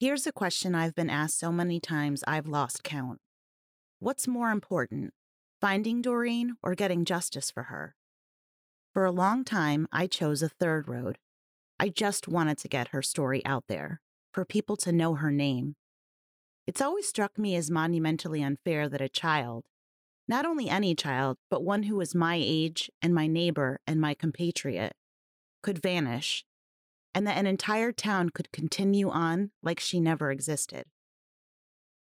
Here's a question I've been asked so many times I've lost count. What's more important, finding Doreen or getting justice for her? For a long time, I chose a third road. I just wanted to get her story out there, for people to know her name. It's always struck me as monumentally unfair that a child, not only any child, but one who was my age and my neighbor and my compatriot, could vanish and that an entire town could continue on like she never existed.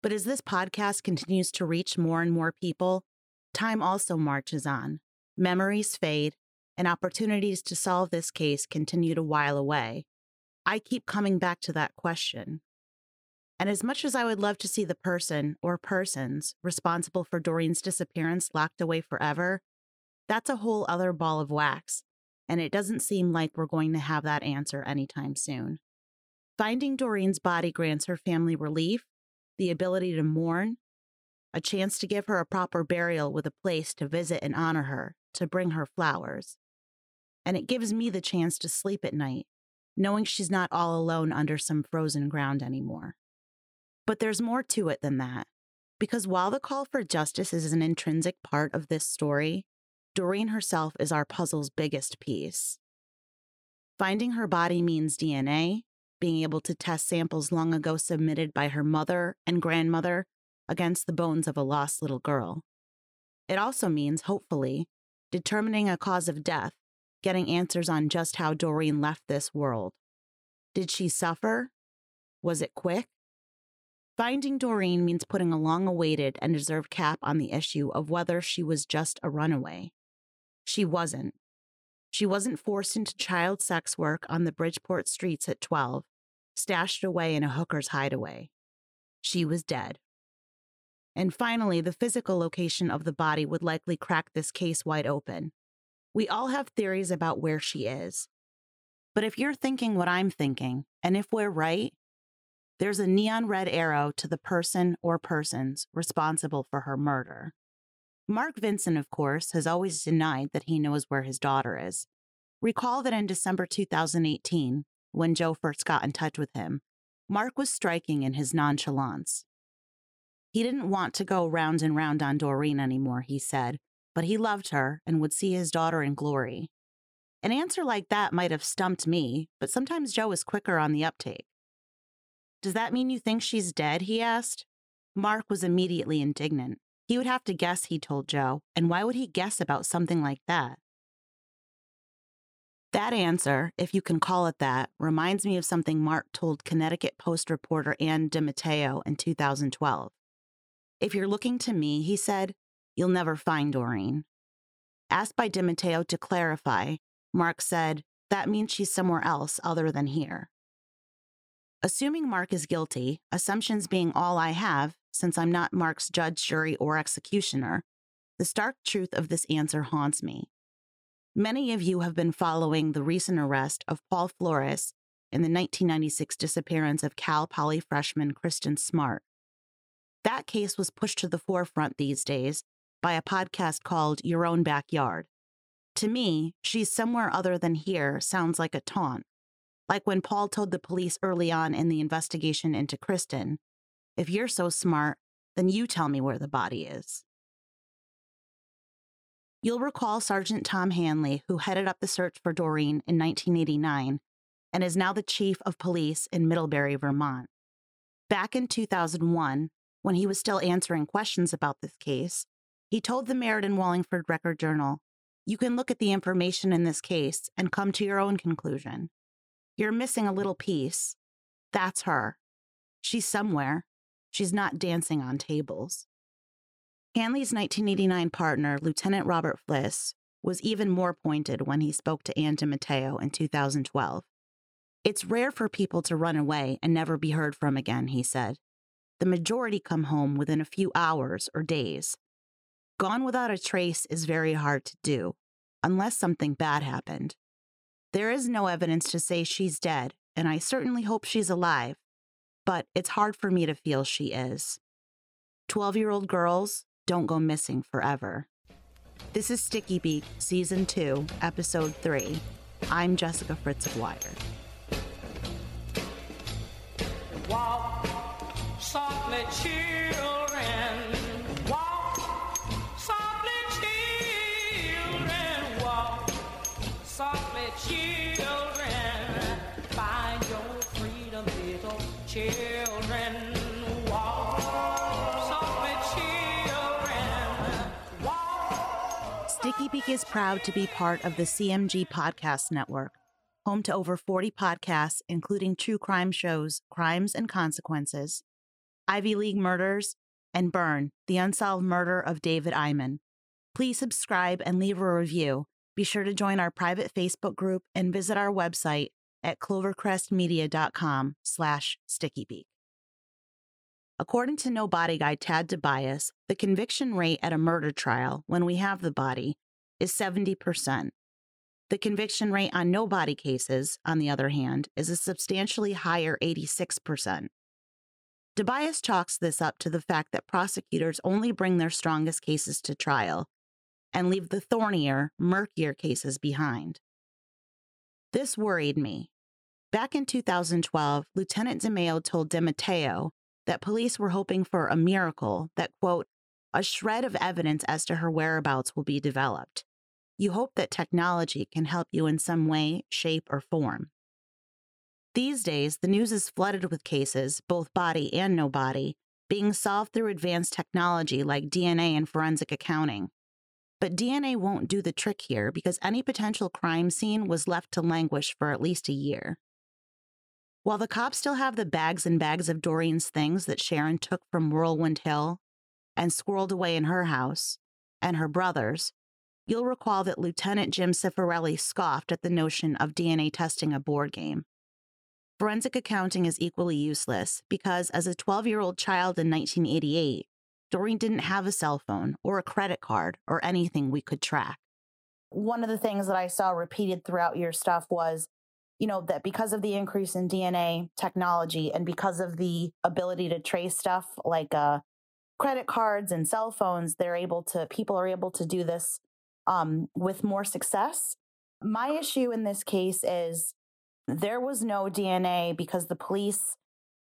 But as this podcast continues to reach more and more people, time also marches on. Memories fade, and opportunities to solve this case continue to while away. I keep coming back to that question. And as much as I would love to see the person or persons responsible for Doreen's disappearance locked away forever, that's a whole other ball of wax and it doesn't seem like we're going to have that answer anytime soon. Finding Doreen's body grants her family relief, the ability to mourn, a chance to give her a proper burial with a place to visit and honor her, to bring her flowers. And it gives me the chance to sleep at night, knowing she's not all alone under some frozen ground anymore. But there's more to it than that. Because while the call for justice is an intrinsic part of this story, Doreen herself is our puzzle's biggest piece. Finding her body means DNA, being able to test samples long ago submitted by her mother and grandmother against the bones of a lost little girl. It also means, hopefully, determining a cause of death, getting answers on just how Doreen left this world. Did she suffer? Was it quick? Finding Doreen means putting a long awaited and deserved cap on the issue of whether she was just a runaway. She wasn't. She wasn't forced into child sex work on the Bridgeport streets at 12, stashed away in a hooker's hideaway. She was dead. And finally, the physical location of the body would likely crack this case wide open. We all have theories about where she is. But if you're thinking what I'm thinking, and if we're right, there's a neon red arrow to the person or persons responsible for her murder. Mark Vincent, of course, has always denied that he knows where his daughter is. Recall that in December 2018, when Joe first got in touch with him, Mark was striking in his nonchalance. He didn't want to go round and round on Doreen anymore, he said, but he loved her and would see his daughter in glory. An answer like that might have stumped me, but sometimes Joe is quicker on the uptake. Does that mean you think she's dead? he asked. Mark was immediately indignant. He would have to guess, he told Joe, and why would he guess about something like that? That answer, if you can call it that, reminds me of something Mark told Connecticut Post reporter Ann DiMatteo in 2012. If you're looking to me, he said, you'll never find Doreen. Asked by DiMatteo to clarify, Mark said, that means she's somewhere else other than here. Assuming Mark is guilty, assumptions being all I have, since I'm not Mark's judge, jury, or executioner, the stark truth of this answer haunts me. Many of you have been following the recent arrest of Paul Flores in the 1996 disappearance of Cal Poly freshman Kristen Smart. That case was pushed to the forefront these days by a podcast called Your Own Backyard. To me, she's somewhere other than here sounds like a taunt. Like when Paul told the police early on in the investigation into Kristen if you're so smart, then you tell me where the body is. You'll recall Sergeant Tom Hanley, who headed up the search for Doreen in 1989 and is now the chief of police in Middlebury, Vermont. Back in 2001, when he was still answering questions about this case, he told the Meriden Wallingford Record Journal, You can look at the information in this case and come to your own conclusion. You're missing a little piece. That's her. She's somewhere, She's not dancing on tables. Hanley's 1989 partner, Lieutenant Robert Fliss, was even more pointed when he spoke to Ann DiMatteo in 2012. It's rare for people to run away and never be heard from again, he said. The majority come home within a few hours or days. Gone without a trace is very hard to do, unless something bad happened. There is no evidence to say she's dead, and I certainly hope she's alive, but it's hard for me to feel she is. 12 year old girls don't go missing forever. This is Sticky Beak, Season 2, Episode 3. I'm Jessica Fritz of Wired. walk softly, children. Beak is proud to be part of the CMG Podcast Network, home to over 40 podcasts, including true crime shows Crimes and Consequences, Ivy League Murders, and Burn, the unsolved murder of David Iman. Please subscribe and leave a review. Be sure to join our private Facebook group and visit our website at clovercrestmedia.com slash stickybeak. According to No Body Guy Tad DiBiase, the conviction rate at a murder trial when we have the body is 70%. The conviction rate on no body cases, on the other hand, is a substantially higher 86%. DiBiase chalks this up to the fact that prosecutors only bring their strongest cases to trial and leave the thornier, murkier cases behind. This worried me. Back in 2012, Lieutenant DeMeo told DiMatteo that police were hoping for a miracle that, quote, a shred of evidence as to her whereabouts will be developed. You hope that technology can help you in some way, shape, or form. These days, the news is flooded with cases, both body and no body, being solved through advanced technology like DNA and forensic accounting. But DNA won't do the trick here because any potential crime scene was left to languish for at least a year. While the cops still have the bags and bags of Doreen's things that Sharon took from Whirlwind Hill and squirreled away in her house, and her brother's, you'll recall that Lieutenant Jim Cifarelli scoffed at the notion of DNA testing a board game. Forensic accounting is equally useless because, as a 12 year old child in 1988, Doreen didn't have a cell phone or a credit card or anything we could track. One of the things that I saw repeated throughout your stuff was, you know, that because of the increase in DNA technology and because of the ability to trace stuff like uh, credit cards and cell phones, they're able to, people are able to do this um, with more success. My issue in this case is there was no DNA because the police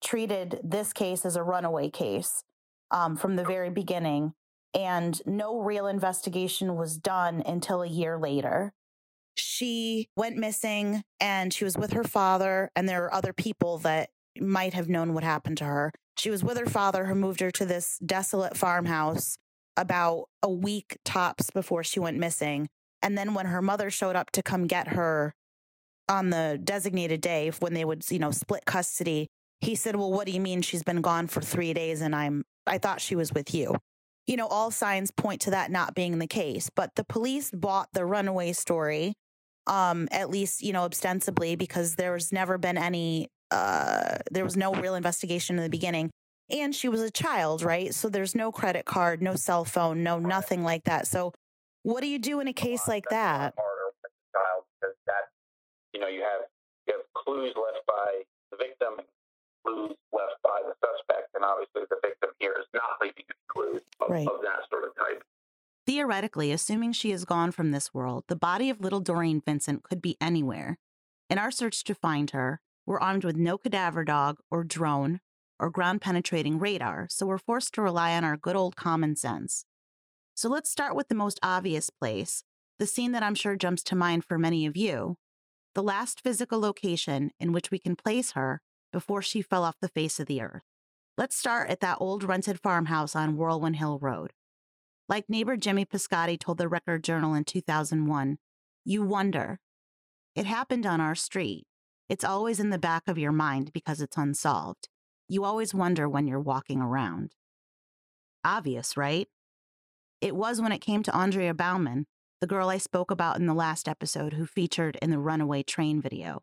treated this case as a runaway case um, from the very beginning, and no real investigation was done until a year later. She went missing and she was with her father, and there are other people that might have known what happened to her. She was with her father, who moved her to this desolate farmhouse about a week tops before she went missing. And then when her mother showed up to come get her on the designated day when they would, you know, split custody, he said, "Well, what do you mean she's been gone for 3 days and I'm I thought she was with you." You know, all signs point to that not being the case, but the police bought the runaway story um at least, you know, ostensibly because there's never been any uh there was no real investigation in the beginning. And she was a child, right? So there's no credit card, no cell phone, no nothing like that. So what do you do in a case like that? Harder with the child because that, you know, you have you have clues left by the victim, clues left by the suspect, and obviously the victim here is not leaving clues of, Right. of that sort of type. Theoretically, assuming she is gone from this world, the body of little Doreen Vincent could be anywhere. In our search to find her, we're armed with no cadaver dog or drone or ground penetrating radar, so we're forced to rely on our good old common sense. So let's start with the most obvious place, the scene that I'm sure jumps to mind for many of you, the last physical location in which we can place her before she fell off the face of the earth. Let's start at that old rented farmhouse on Whirlwind Hill Road. Like neighbor Jimmy Piscotti told the Record Journal in 2001, you wonder. It happened on our street. It's always in the back of your mind because it's unsolved. You always wonder when you're walking around. Obvious, right? It was when it came to Andrea Bauman, the girl I spoke about in the last episode who featured in the runaway train video.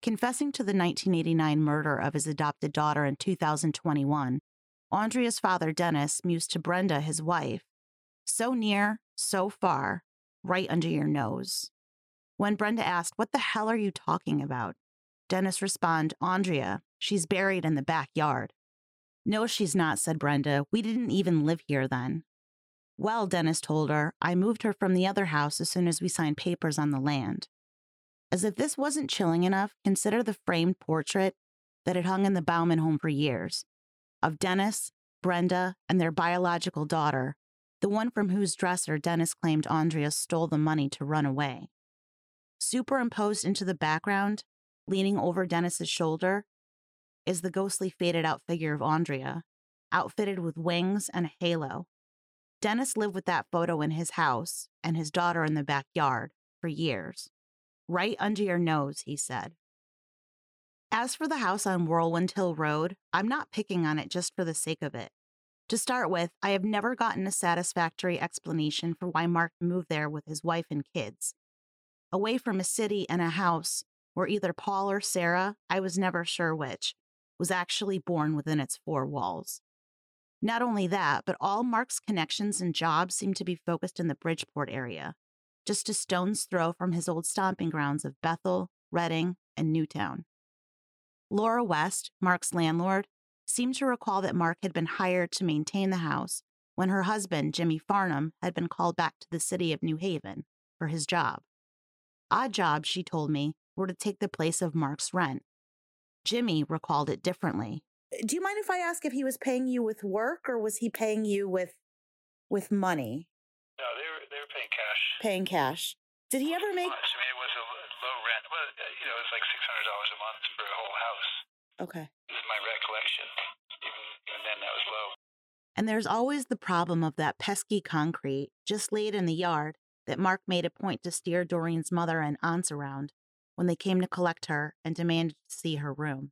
Confessing to the 1989 murder of his adopted daughter in 2021, Andrea's father, Dennis, mused to Brenda, his wife, so near, so far, right under your nose. When Brenda asked, What the hell are you talking about? Dennis responded, Andrea, she's buried in the backyard. No, she's not, said Brenda. We didn't even live here then. Well, Dennis told her, I moved her from the other house as soon as we signed papers on the land. As if this wasn't chilling enough, consider the framed portrait that had hung in the Bauman home for years of Dennis, Brenda, and their biological daughter, the one from whose dresser Dennis claimed Andrea stole the money to run away. Superimposed into the background, leaning over Dennis's shoulder, is the ghostly faded out figure of Andrea, outfitted with wings and a halo. Dennis lived with that photo in his house and his daughter in the backyard for years. Right under your nose, he said. As for the house on Whirlwind Hill Road, I'm not picking on it just for the sake of it. To start with, I have never gotten a satisfactory explanation for why Mark moved there with his wife and kids. Away from a city and a house where either Paul or Sarah, I was never sure which, was actually born within its four walls. Not only that, but all Mark's connections and jobs seem to be focused in the Bridgeport area, just a stone's throw from his old stomping grounds of Bethel, Redding, and Newtown. Laura West, Mark's landlord, seemed to recall that Mark had been hired to maintain the house when her husband, Jimmy Farnham, had been called back to the city of New Haven for his job. Odd jobs, she told me, were to take the place of Mark's rent. Jimmy recalled it differently. Do you mind if I ask if he was paying you with work or was he paying you with with money? No, they were they were paying cash. Paying cash. Did he ever make Much. I mean, it was a l- low rent. Well, uh, you know, it was like six hundred dollars a month for a whole house. Okay. This is my recollection. Even even then, that was low. And there's always the problem of that pesky concrete just laid in the yard that Mark made a point to steer Doreen's mother and aunts around when they came to collect her and demanded to see her room.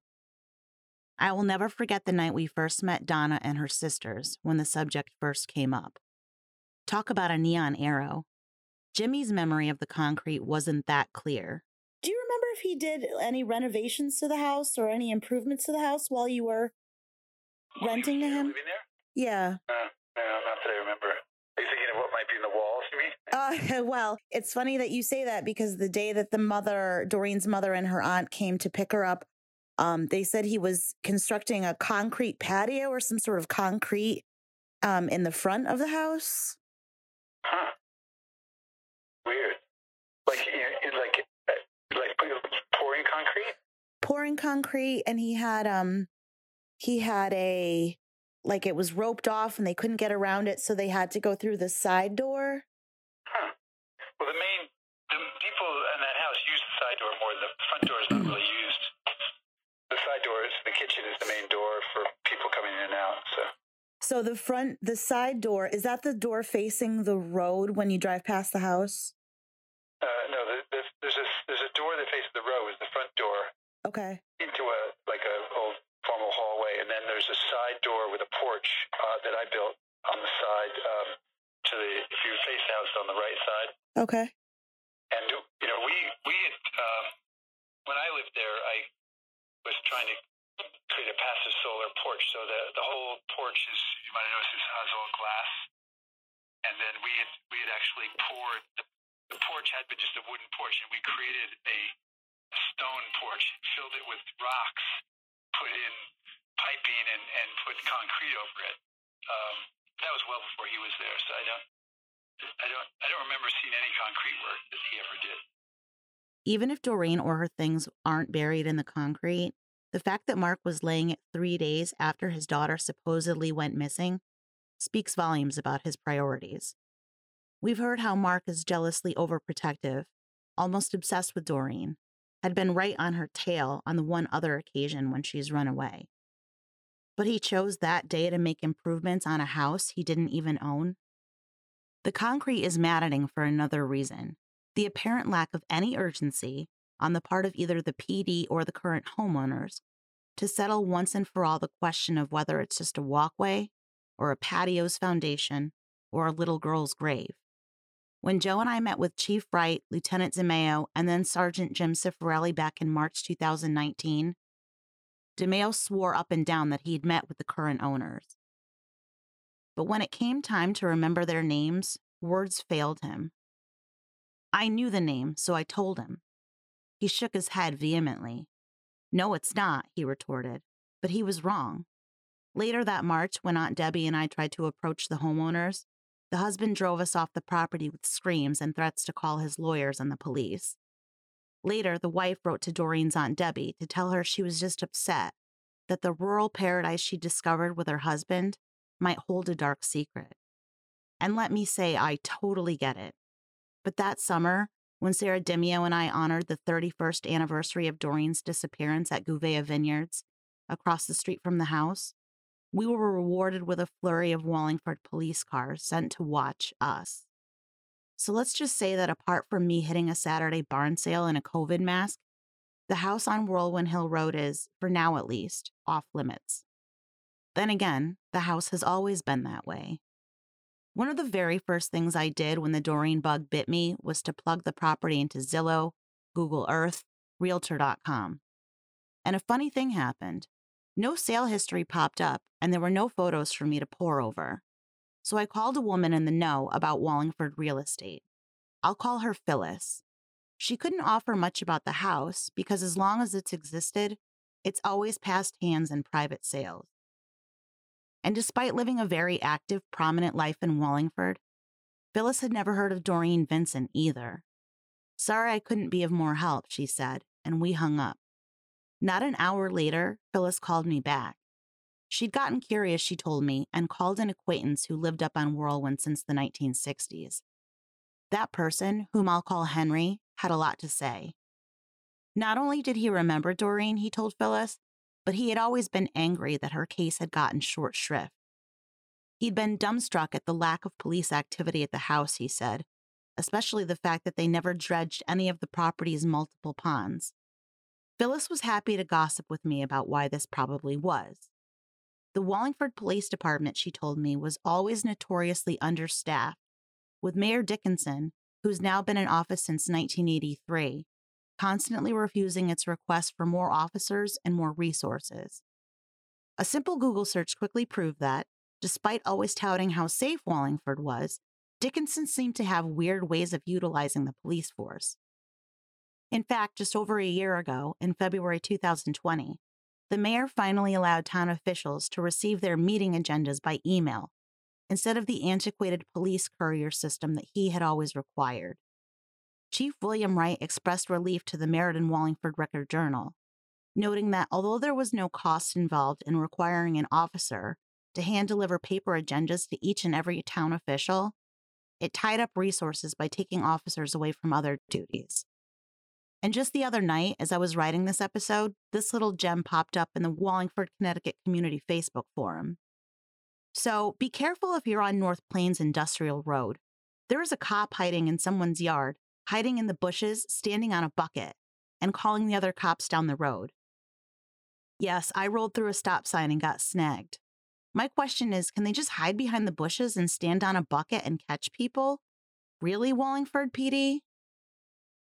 I will never forget the night we first met Donna and her sisters when the subject first came up. Talk about a neon arrow. Jimmy's memory of the concrete wasn't that clear. Do you remember if he did any renovations to the house or any improvements to the house while you were renting to him? Yeah. Uh, no, not that I remember. Are you thinking of what might be in the walls? You well, it's funny that you say that because the day that the mother, Doreen's mother and her aunt came to pick her up, um, they said he was constructing a concrete patio or some sort of concrete um, in the front of the house. Huh. Weird. Like, you know, like, uh, like pouring concrete. pouring concrete and he had um he had a like it was roped off and they couldn't get around it so they had to go through the side door. Well, the main the people in that house use the side door more. The front door is not really used. The side door is the kitchen is the main door for people coming in and out. So so the front the side door is that the door facing the road when you drive past the house uh, no, the, the, there's a there's a door that faces the road. Is the front door okay into a like a old formal hallway, and then there's a side door with a porch uh, that I built on the side um, to the if you face the house on the right side. okay And you know, we we had, um, when I lived there, I was trying to create a passive solar porch. So the the whole porch is you might have noticed this has all glass, and then we had we had actually poured the, the porch had been just a wooden porch, and we created a stone porch, filled it with rocks, put in piping, and and put concrete over it. Um, that was well before he was there, so I don't. I don't. I don't remember seeing any concrete work that he ever did. Even if Doreen or her things aren't buried in the concrete, the fact that Mark was laying it three days after his daughter supposedly went missing speaks volumes about his priorities. We've heard how Mark is jealously overprotective, almost obsessed with Doreen, had been right on her tail on the one other occasion when she's run away. But he chose that day to make improvements on a house he didn't even own. The concrete is maddening for another reason the apparent lack of any urgency on the part of either the PD or the current homeowners to settle once and for all the question of whether it's just a walkway or a patio's foundation or a little girl's grave. When Joe and I met with Chief Wright, Lieutenant DeMeo, and then Sergeant Jim Cifarelli back in March 2019, DeMeo swore up and down that he'd met with the current owners. But when it came time to remember their names, words failed him. I knew the name, so I told him. He shook his head vehemently. No, it's not, he retorted. But he was wrong. Later that March, when Aunt Debbie and I tried to approach the homeowners, the husband drove us off the property with screams and threats to call his lawyers and the police. Later, the wife wrote to Doreen's Aunt Debbie to tell her she was just upset that the rural paradise she discovered with her husband might hold a dark secret. And let me say, I totally get it. But that summer, when Sarah Demio and I honored the 31st anniversary of Doreen's disappearance at Gouveia Vineyards, across the street from the house, we were rewarded with a flurry of Wallingford police cars sent to watch us. So let's just say that apart from me hitting a Saturday barn sale in a COVID mask, the house on Whirlwind Hill Road is, for now at least, off limits. Then again, the house has always been that way. One of the very first things I did when the Doreen bug bit me was to plug the property into Zillow, Google Earth, Realtor.com. And a funny thing happened. No sale history popped up, and there were no photos for me to pore over. So I called a woman in the know about Wallingford real estate. I'll call her Phyllis. She couldn't offer much about the house because, as long as it's existed, it's always passed hands in private sales. And despite living a very active, prominent life in Wallingford, Phyllis had never heard of Doreen Vincent either. Sorry I couldn't be of more help, she said, and we hung up. Not an hour later, Phyllis called me back. She'd gotten curious, she told me, and called an acquaintance who lived up on Whirlwind since the 1960s. That person, whom I'll call Henry, had a lot to say. Not only did he remember Doreen, he told Phyllis, but he had always been angry that her case had gotten short shrift. He'd been dumbstruck at the lack of police activity at the house, he said, especially the fact that they never dredged any of the property's multiple ponds. Phyllis was happy to gossip with me about why this probably was. The Wallingford Police Department, she told me, was always notoriously understaffed, with Mayor Dickinson, who's now been in office since 1983, constantly refusing its request for more officers and more resources. A simple Google search quickly proved that, despite always touting how safe Wallingford was, Dickinson seemed to have weird ways of utilizing the police force. In fact, just over a year ago, in February 2020, the mayor finally allowed town officials to receive their meeting agendas by email instead of the antiquated police courier system that he had always required. Chief William Wright expressed relief to the Meriden Wallingford Record Journal, noting that although there was no cost involved in requiring an officer to hand deliver paper agendas to each and every town official, it tied up resources by taking officers away from other duties. And just the other night, as I was writing this episode, this little gem popped up in the Wallingford, Connecticut Community Facebook forum. So be careful if you're on North Plains Industrial Road. There is a cop hiding in someone's yard hiding in the bushes, standing on a bucket, and calling the other cops down the road. Yes, I rolled through a stop sign and got snagged. My question is can they just hide behind the bushes and stand on a bucket and catch people? Really, Wallingford PD?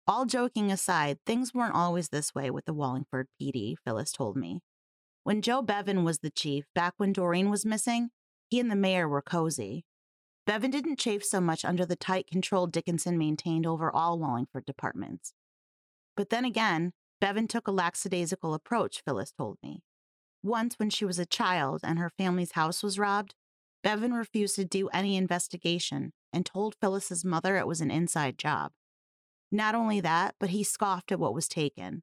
All joking aside, things weren't always this way with the Wallingford PD, Phyllis told me. When Joe Bevan was the chief, back when Doreen was missing, he and the mayor were cozy. Bevan didn't chafe so much under the tight control Dickinson maintained over all Wallingford departments. But then again, Bevan took a lackadaisical approach, Phyllis told me. Once, when she was a child and her family's house was robbed, Bevan refused to do any investigation and told Phyllis's mother it was an inside job. Not only that, but he scoffed at what was taken.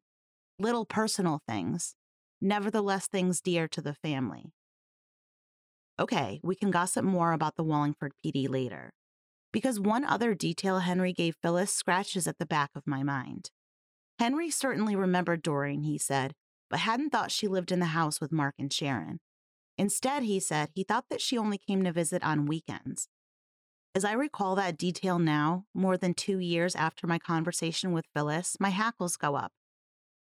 Little personal things, nevertheless things dear to the family. Okay, we can gossip more about the Wallingford PD later. Because one other detail Henry gave Phyllis scratches at the back of my mind. Henry certainly remembered Doreen, he said, but hadn't thought she lived in the house with Mark and Sharon. Instead, he said he thought that she only came to visit on weekends. As I recall that detail now, more than two years after my conversation with Phyllis, my hackles go up.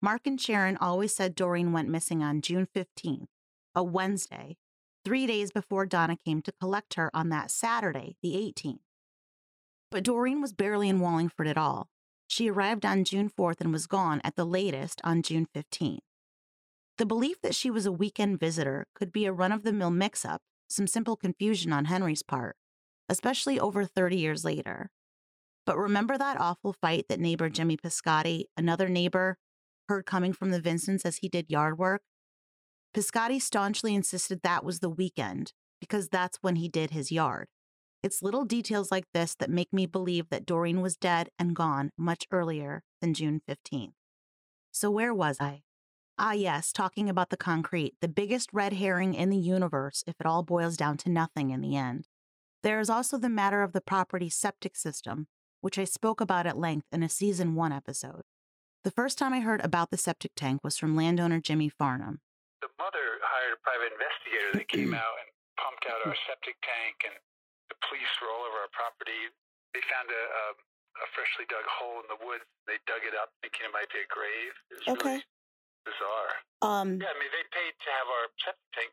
Mark and Sharon always said Doreen went missing on June 15th, a Wednesday, three days before Donna came to collect her on that Saturday, the 18th. But Doreen was barely in Wallingford at all. She arrived on June 4th and was gone at the latest on June 15th. The belief that she was a weekend visitor could be a run of the mill mix up, some simple confusion on Henry's part, especially over 30 years later. But remember that awful fight that neighbor Jimmy Piscotti, another neighbor, heard coming from the Vincents as he did yard work? Piscotti staunchly insisted that was the weekend because that's when he did his yard. It's little details like this that make me believe that Doreen was dead and gone much earlier than June 15th. So, where was I? Ah, yes, talking about the concrete, the biggest red herring in the universe if it all boils down to nothing in the end. There is also the matter of the property's septic system, which I spoke about at length in a season one episode. The first time I heard about the septic tank was from landowner Jimmy Farnham. The mother hired a private investigator that came out and pumped out our septic tank, and the police were all over our property. They found a, a, a freshly dug hole in the woods. They dug it up, thinking it might be a grave. It was Okay. really bizarre. Um, Yeah, I mean, they paid to have our septic tank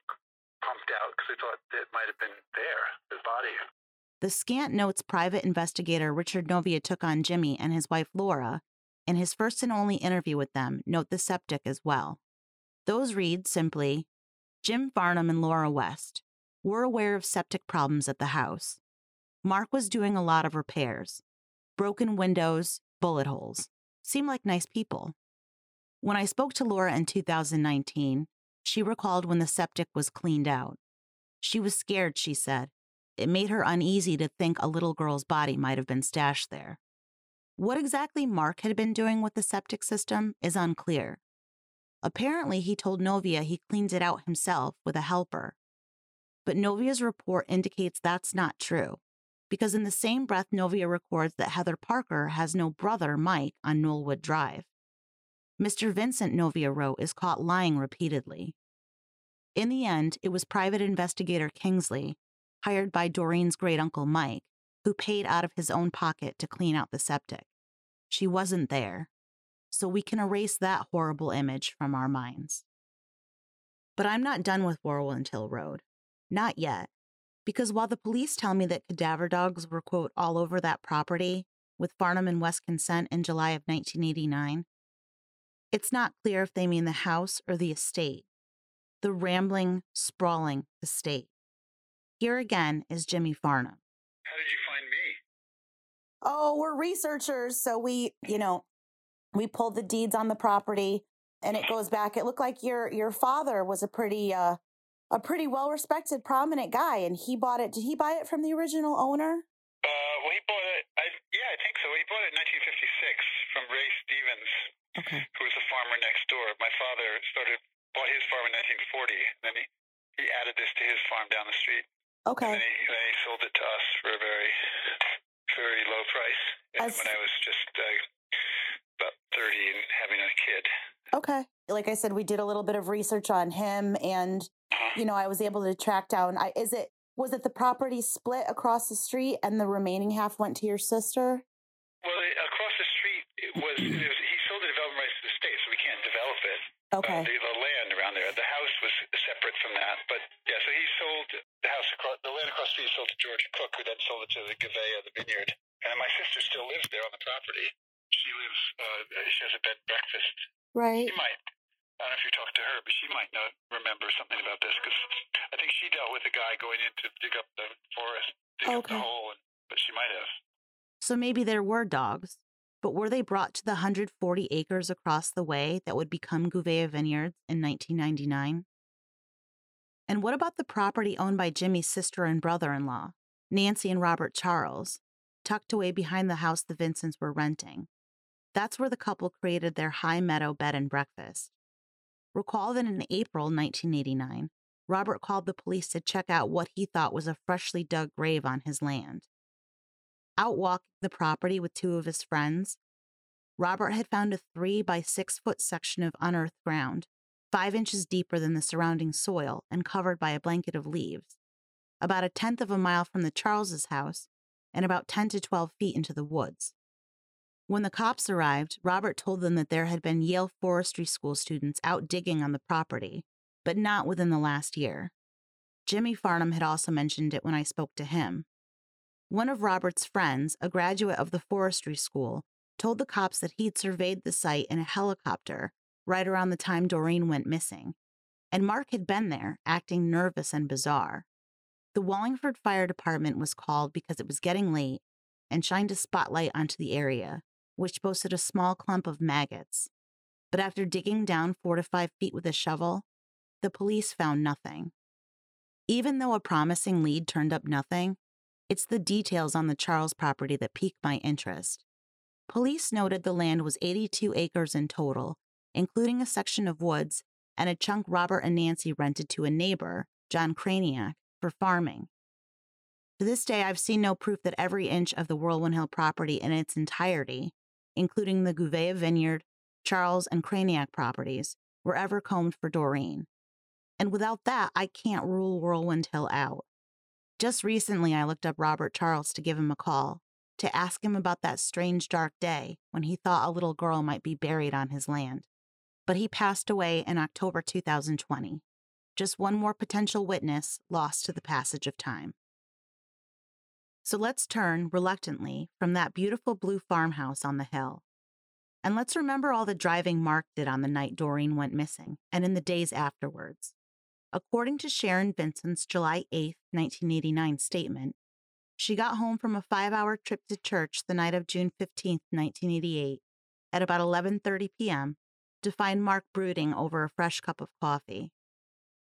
pumped out because they thought it might have been there, his body. The scant notes private investigator Richard Novia took on Jimmy and his wife Laura in his first and only interview with them note the septic as well. Those read simply Jim Farnham and Laura West were aware of septic problems at the house. Mark was doing a lot of repairs. Broken windows, bullet holes. Seemed like nice people. When I spoke to Laura in 2019, she recalled when the septic was cleaned out. She was scared, she said. It made her uneasy to think a little girl's body might have been stashed there. What exactly Mark had been doing with the septic system is unclear. Apparently, he told Novia he cleans it out himself with a helper. But Novia's report indicates that's not true, because in the same breath, Novia records that Heather Parker has no brother, Mike, on Knollwood Drive. Mr. Vincent, Novia wrote, is caught lying repeatedly. In the end, it was private investigator Kingsley, hired by Doreen's great uncle Mike, who paid out of his own pocket to clean out the septic. She wasn't there, so we can erase that horrible image from our minds. But I'm not done with Whirlwind Hill Road. Not yet. Because while the police tell me that cadaver dogs were, quote, all over that property with Farnham and West consent in July of 1989, it's not clear if they mean the house or the estate, the rambling, sprawling estate. Here again is Jimmy Farnham. How did you find me? oh, we're researchers, so we, you know, we pulled the deeds on the property, and it goes back. It looked like your your father was a pretty uh a pretty well respected, prominent guy, and he bought it. Did he buy it from the original owner? Uh, well, he bought it. I, yeah, I think so. He bought it in 1956 from Ray Stevens, Okay. who was a farmer next door. My father started bought his farm in 1940. And then he he added this to his farm down the street. And Okay. then he, then he sold it to us for a very, very low price. As- when I was just uh, about 30 and having a kid. Okay. Like I said, we did a little bit of research on him, and Uh-huh. you know, I was able to track down. I is it was it the property split across the street, and the remaining half went to your sister? Well, it, across the street, it was, it was he sold the development rights to the state, so we can't develop it. Okay. Uh, the, the land around there. The house was separate from that, but yeah. So he sold the house across the land across the street. He sold to George Cook, who then sold it to the Gouveia, the vineyard. And my sister still lives there on the property. She lives. Uh, she has a bed breakfast. Right. She might. I don't know if you talked to her, but she might know remember something about this because I think she dealt with a guy going in to dig up the forest, dig up the hole, and, but she might have. So maybe there were dogs, but were they brought to the 140 acres across the way that would become Gouveia Vineyards in 1999? And what about the property owned by Jimmy's sister and brother in law, Nancy and Robert Charles, tucked away behind the house the Vincents were renting? That's where the couple created their high meadow bed and breakfast. Recall that in April 1989, Robert called the police to check out what he thought was a freshly dug grave on his land. Out walking the property with two of his friends, Robert had found a three by six foot section of unearthed ground, five inches deeper than the surrounding soil and covered by a blanket of leaves, about a tenth of a mile from the Charleses' house and about 10 to 12 feet into the woods. When the cops arrived, Robert told them that there had been Yale Forestry School students out digging on the property, but not within the last year. Jimmy Farnham had also mentioned it when I spoke to him. One of Robert's friends, a graduate of the forestry school, told the cops that he'd surveyed the site in a helicopter right around the time Doreen went missing, and Mark had been there, acting nervous and bizarre. The Wallingford Fire Department was called because it was getting late and shined a spotlight onto the area, which boasted a small clump of maggots. But after digging down four to five feet with a shovel, the police found nothing. Even though a promising lead turned up nothing, it's the details on the Charles property that piqued my interest. Police noted the land was 82 acres in total including a section of woods and a chunk Robert and Nancy rented to a neighbor, John Craniac, for farming. To this day, I've seen no proof that every inch of the Whirlwind Hill property in its entirety, including the Gouveia Vineyard, Charles, and Craniac properties, were ever combed for Doreen. And without that, I can't rule Whirlwind Hill out. Just recently, I looked up Robert Charles to give him a call, to ask him about that strange dark day when he thought a little girl might be buried on his land. But he passed away in October 2020. Just one more potential witness lost to the passage of time. So let's turn, reluctantly, from that beautiful blue farmhouse on the hill. And let's remember all the driving Mark did on the night Doreen went missing and in the days afterwards. According to Sharon Vincent's July 8, 1989 statement, she got home from a five hour trip to church the night of June 15, 1988, at about 11.30 p.m. to find Mark brooding over a fresh cup of coffee.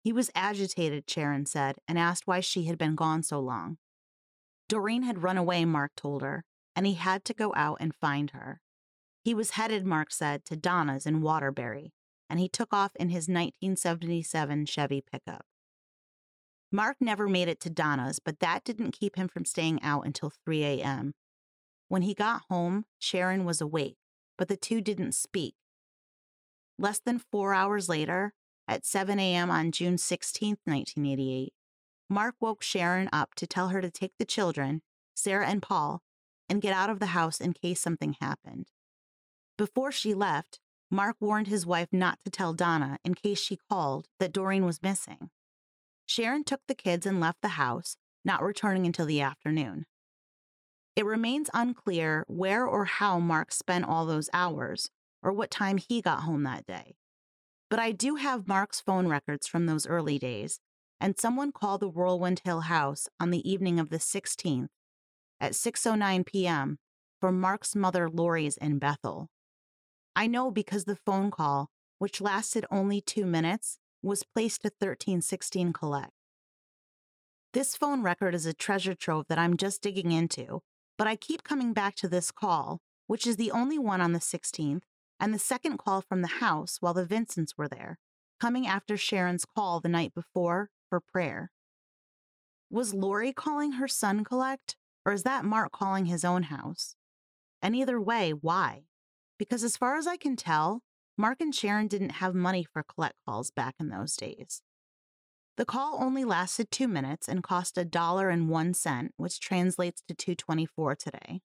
He was agitated, Sharon said, and asked why she had been gone so long. Doreen had run away, Mark told her, and he had to go out and find her. He was headed, Mark said, to Donna's in Waterbury, and he took off in his 1977 Chevy pickup. Mark never made it to Donna's, but that didn't keep him from staying out until 3 a.m. When he got home, Sharon was awake, but the two didn't speak. Less than four hours later, at 7 a.m. on June 16, 1988, Mark woke Sharon up to tell her to take the children, Sarah and Paul, and get out of the house in case something happened. Before she left, Mark warned his wife not to tell Donna in case she called that Doreen was missing. Sharon took the kids and left the house, not returning until the afternoon. It remains unclear where or how Mark spent all those hours or what time he got home that day. But I do have Mark's phone records from those early days, and someone called the Whirlwind Hill house on the evening of the 16th at 6:09 p.m. for Mark's mother Lori's in Bethel. I know because the phone call, which lasted only 2 minutes, was placed to 1316 Collect. This phone record is a treasure trove that I'm just digging into, but I keep coming back to this call, which is the only one on the 16th, and the second call from the house while the Vincents were there, coming after Sharon's call the night before for prayer. Was Lori calling her son collect, or is that Mark calling his own house? And either way, why? Because as far as I can tell, Mark and Sharon didn't have money for collect calls back in those days. The call only lasted two minutes and cost a dollar and one cent, which translates to 224 today.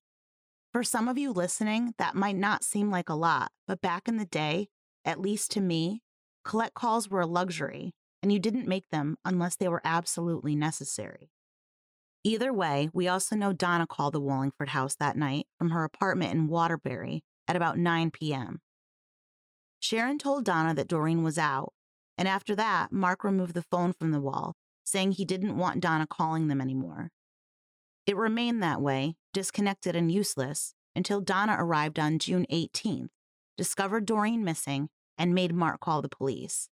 For some of you listening, that might not seem like a lot, but back in the day, at least to me, collect calls were a luxury, and you didn't make them unless they were absolutely necessary. Either way, we also know Donna called the Wallingford house that night from her apartment in Waterbury at about 9 p.m. Sharon told Donna that Doreen was out, and after that, Mark removed the phone from the wall, saying he didn't want Donna calling them anymore. It remained that way, disconnected and useless, until Donna arrived on June 18th, discovered Doreen missing, and made Mark call the police.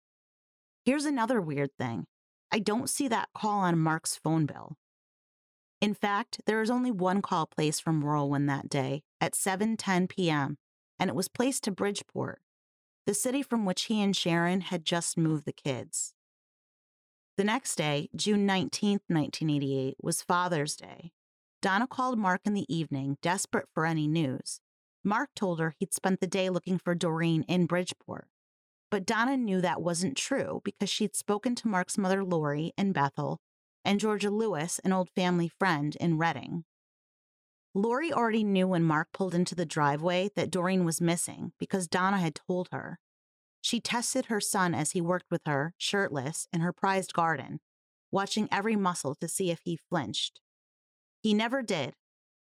Here's another weird thing I don't see that call on Mark's phone bill. In fact, there is only one call placed from Whirlwind that day at 7:10 p.m., and it was placed to Bridgeport, the city from which he and Sharon had just moved the kids. The next day, June 19, 1988, was Father's Day. Donna called Mark in the evening, desperate for any news. Mark told her he'd spent the day looking for Doreen in Bridgeport. But Donna knew that wasn't true because she'd spoken to Mark's mother, Lori, in Bethel, and Georgia Lewis, an old family friend, in Redding. Lori already knew when Mark pulled into the driveway that Doreen was missing because Donna had told her. She tested her son as he worked with her, shirtless, in her prized garden, watching every muscle to see if he flinched. He never did,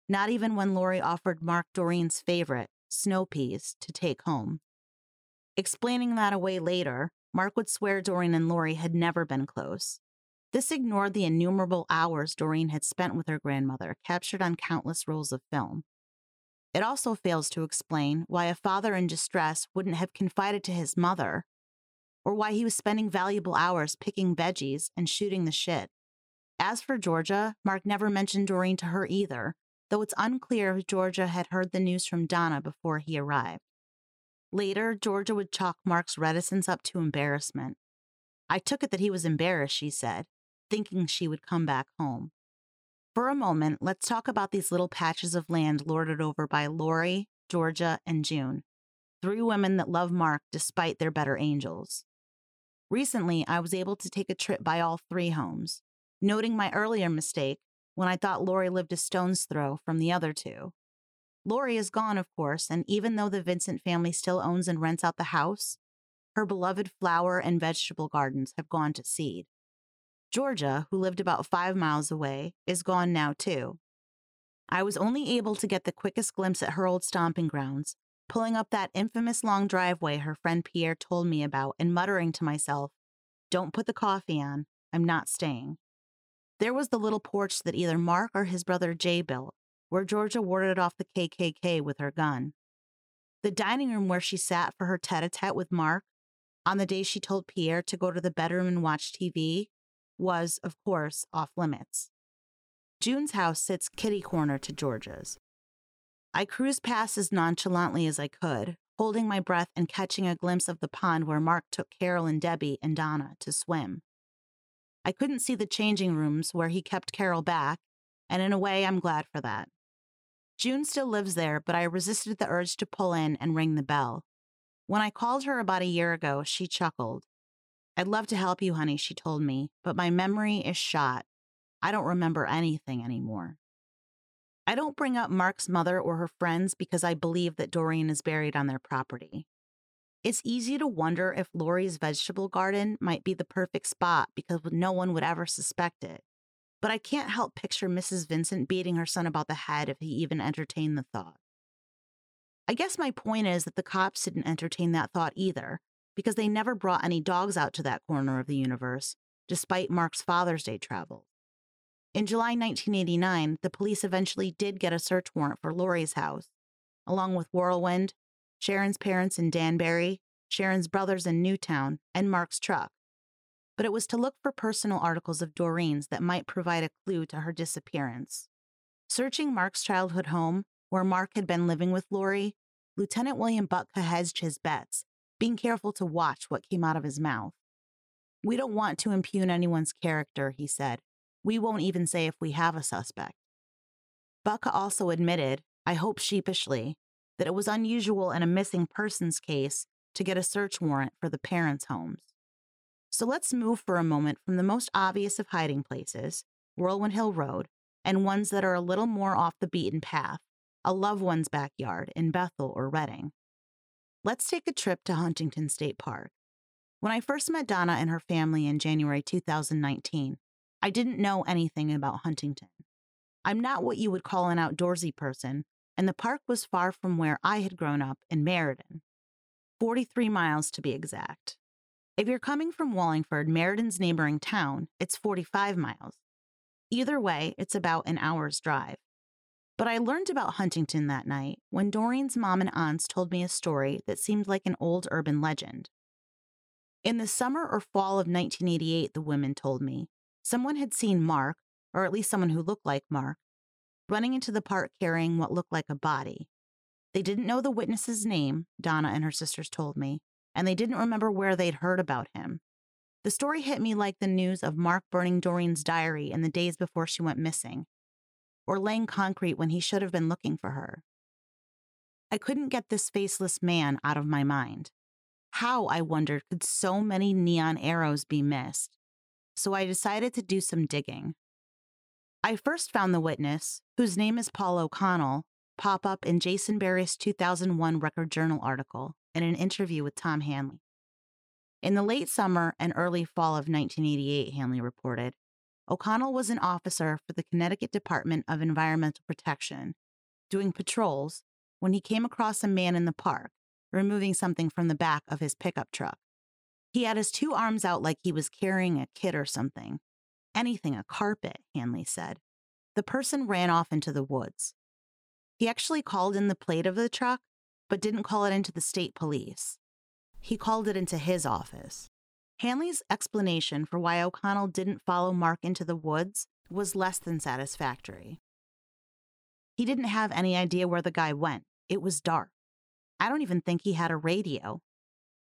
not even when Lori offered Mark Doreen's favorite, snow peas, to take home. Explaining that away later, Mark would swear Doreen and Lori had never been close. This ignored the innumerable hours Doreen had spent with her grandmother, captured on countless rolls of film. It also fails to explain why a father in distress wouldn't have confided to his mother, or why he was spending valuable hours picking veggies and shooting the shit. As for Georgia, Mark never mentioned Doreen to her either, though it's unclear if Georgia had heard the news from Donna before he arrived. Later, Georgia would chalk Mark's reticence up to embarrassment. I took it that he was embarrassed, she said, thinking she would come back home. For a moment, let's talk about these little patches of land lorded over by Lori, Georgia, and June, three women that love Mark despite their better angels. Recently, I was able to take a trip by all three homes, noting my earlier mistake when I thought Lori lived a stone's throw from the other two. Lori is gone, of course, and even though the Vincent family still owns and rents out the house, her beloved flower and vegetable gardens have gone to seed. Georgia, who lived about five miles away, is gone now too. I was only able to get the quickest glimpse at her old stomping grounds, pulling up that infamous long driveway her friend Pierre told me about and muttering to myself, Don't put the coffee on. I'm not staying. There was the little porch that either Mark or his brother Jay built, where Georgia warded off the KKK with her gun. The dining room where she sat for her tete a tete with Mark on the day she told Pierre to go to the bedroom and watch TV was, of course, off limits. June's house sits kitty corner to Georgia's. I cruised past as nonchalantly as I could, holding my breath and catching a glimpse of the pond where Mark took Carol and Debbie and Donna to swim. I couldn't see the changing rooms where he kept Carol back, and in a way, I'm glad for that. June still lives there, but I resisted the urge to pull in and ring the bell. When I called her about a year ago, she chuckled. I'd love to help you, honey, she told me, but my memory is shot. I don't remember anything anymore. I don't bring up Mark's mother or her friends because I believe that Doreen is buried on their property. It's easy to wonder if Lori's vegetable garden might be the perfect spot because no one would ever suspect it. But I can't help picture Mrs. Vincent beating her son about the head if he even entertained the thought. I guess my point is that the cops didn't entertain that thought either, because they never brought any dogs out to that corner of the universe, despite Mark's Father's Day travel. In July 1989, the police eventually did get a search warrant for Lori's house, along with Whirlwind, Sharon's parents in Danbury, Sharon's brothers in Newtown, and Mark's truck. But it was to look for personal articles of Doreen's that might provide a clue to her disappearance. Searching Mark's childhood home, where Mark had been living with Lori, Lieutenant William Butka hedged his bets, being careful to watch what came out of his mouth. We don't want to impugn anyone's character, he said. We won't even say if we have a suspect. Butka also admitted, I hope sheepishly, that it was unusual in a missing persons case to get a search warrant for the parents' homes. So let's move for a moment from the most obvious of hiding places, Whirlwind Hill Road, and ones that are a little more off the beaten path, a loved one's backyard in Bethel or Redding. Let's take a trip to Huntington State Park. When I first met Donna and her family in January 2019, I didn't know anything about Huntington. I'm not what you would call an outdoorsy person, and the park was far from where I had grown up in Meriden. 43 miles to be exact. If you're coming from Wallingford, Meriden's neighboring town, it's 45 miles. Either way, it's about an hour's drive. But I learned about Huntington that night when Doreen's mom and aunts told me a story that seemed like an old urban legend. In the summer or fall of 1988, the women told me, someone had seen Mark, or at least someone who looked like Mark, running into the park carrying what looked like a body. They didn't know the witness's name, Donna and her sisters told me, and they didn't remember where they'd heard about him. The story hit me like the news of Mark burning Doreen's diary in the days before she went missing, or laying concrete when he should have been looking for her. I couldn't get this faceless man out of my mind. How, I wondered, could so many neon arrows be missed? So I decided to do some digging. I first found the witness, whose name is Paul O'Connell, pop up in Jason Barry's 2001 Record Journal article in an interview with Tom Hanley. In the late summer and early fall of 1988, Hanley reported, O'Connell was an officer for the Connecticut Department of Environmental Protection, doing patrols when he came across a man in the park, removing something from the back of his pickup truck. He had his two arms out like he was carrying a kid or something, anything a carpet, Hanley said. The person ran off into the woods. He actually called in the plate of the truck, but didn't call it into the state police. He called it into his office. Hanley's explanation for why O'Connell didn't follow Mark into the woods was less than satisfactory. He didn't have any idea where the guy went. It was dark. I don't even think he had a radio.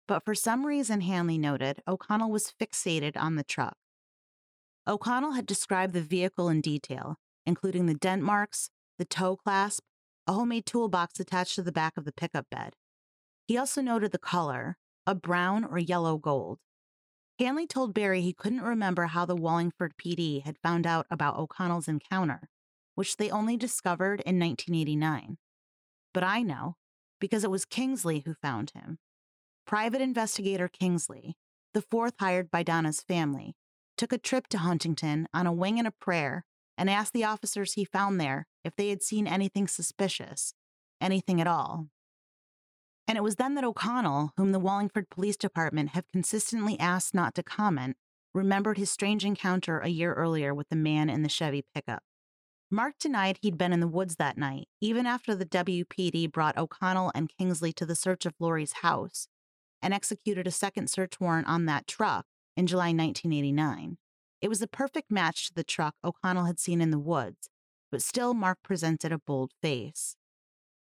But for some reason, Hanley noted, O'Connell was fixated on the truck. O'Connell had described the vehicle in detail, including the dent marks, the toe clasp, a homemade toolbox attached to the back of the pickup bed. He also noted the color, a brown or yellow gold. Hanley told Barry he couldn't remember how the Wallingford PD had found out about O'Connell's encounter, which they only discovered in 1989. But I know, because it was Kingsley who found him. Private investigator Kingsley, the fourth hired by Donna's family, took a trip to Huntington on a wing and a prayer and asked the officers he found there if they had seen anything suspicious, anything at all. And it was then that O'Connell, whom the Wallingford Police Department have consistently asked not to comment, remembered his strange encounter a year earlier with the man in the Chevy pickup. Mark denied he'd been in the woods that night, even after the WPD brought O'Connell and Kingsley to the search of Lori's house and executed a second search warrant on that truck in July 1989. It was a perfect match to the truck O'Connell had seen in the woods, but still Mark presented a bold face.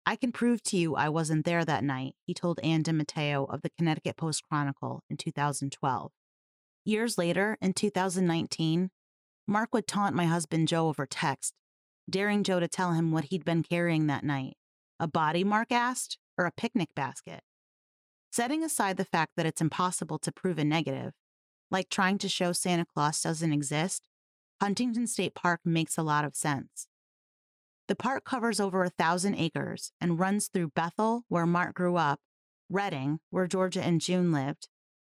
I can prove to you I wasn't there that night, he told Ann DiMatteo of the Connecticut Post Chronicle in 2012. Years later, in 2019, Mark would taunt my husband Joe over text, daring Joe to tell him what he'd been carrying that night. A body, Mark asked, or a picnic basket? Setting aside the fact that it's impossible to prove a negative, like trying to show Santa Claus doesn't exist, Huntington State Park makes a lot of sense. The park covers over a thousand acres and runs through Bethel, where Mark grew up, Redding, where Georgia and June lived,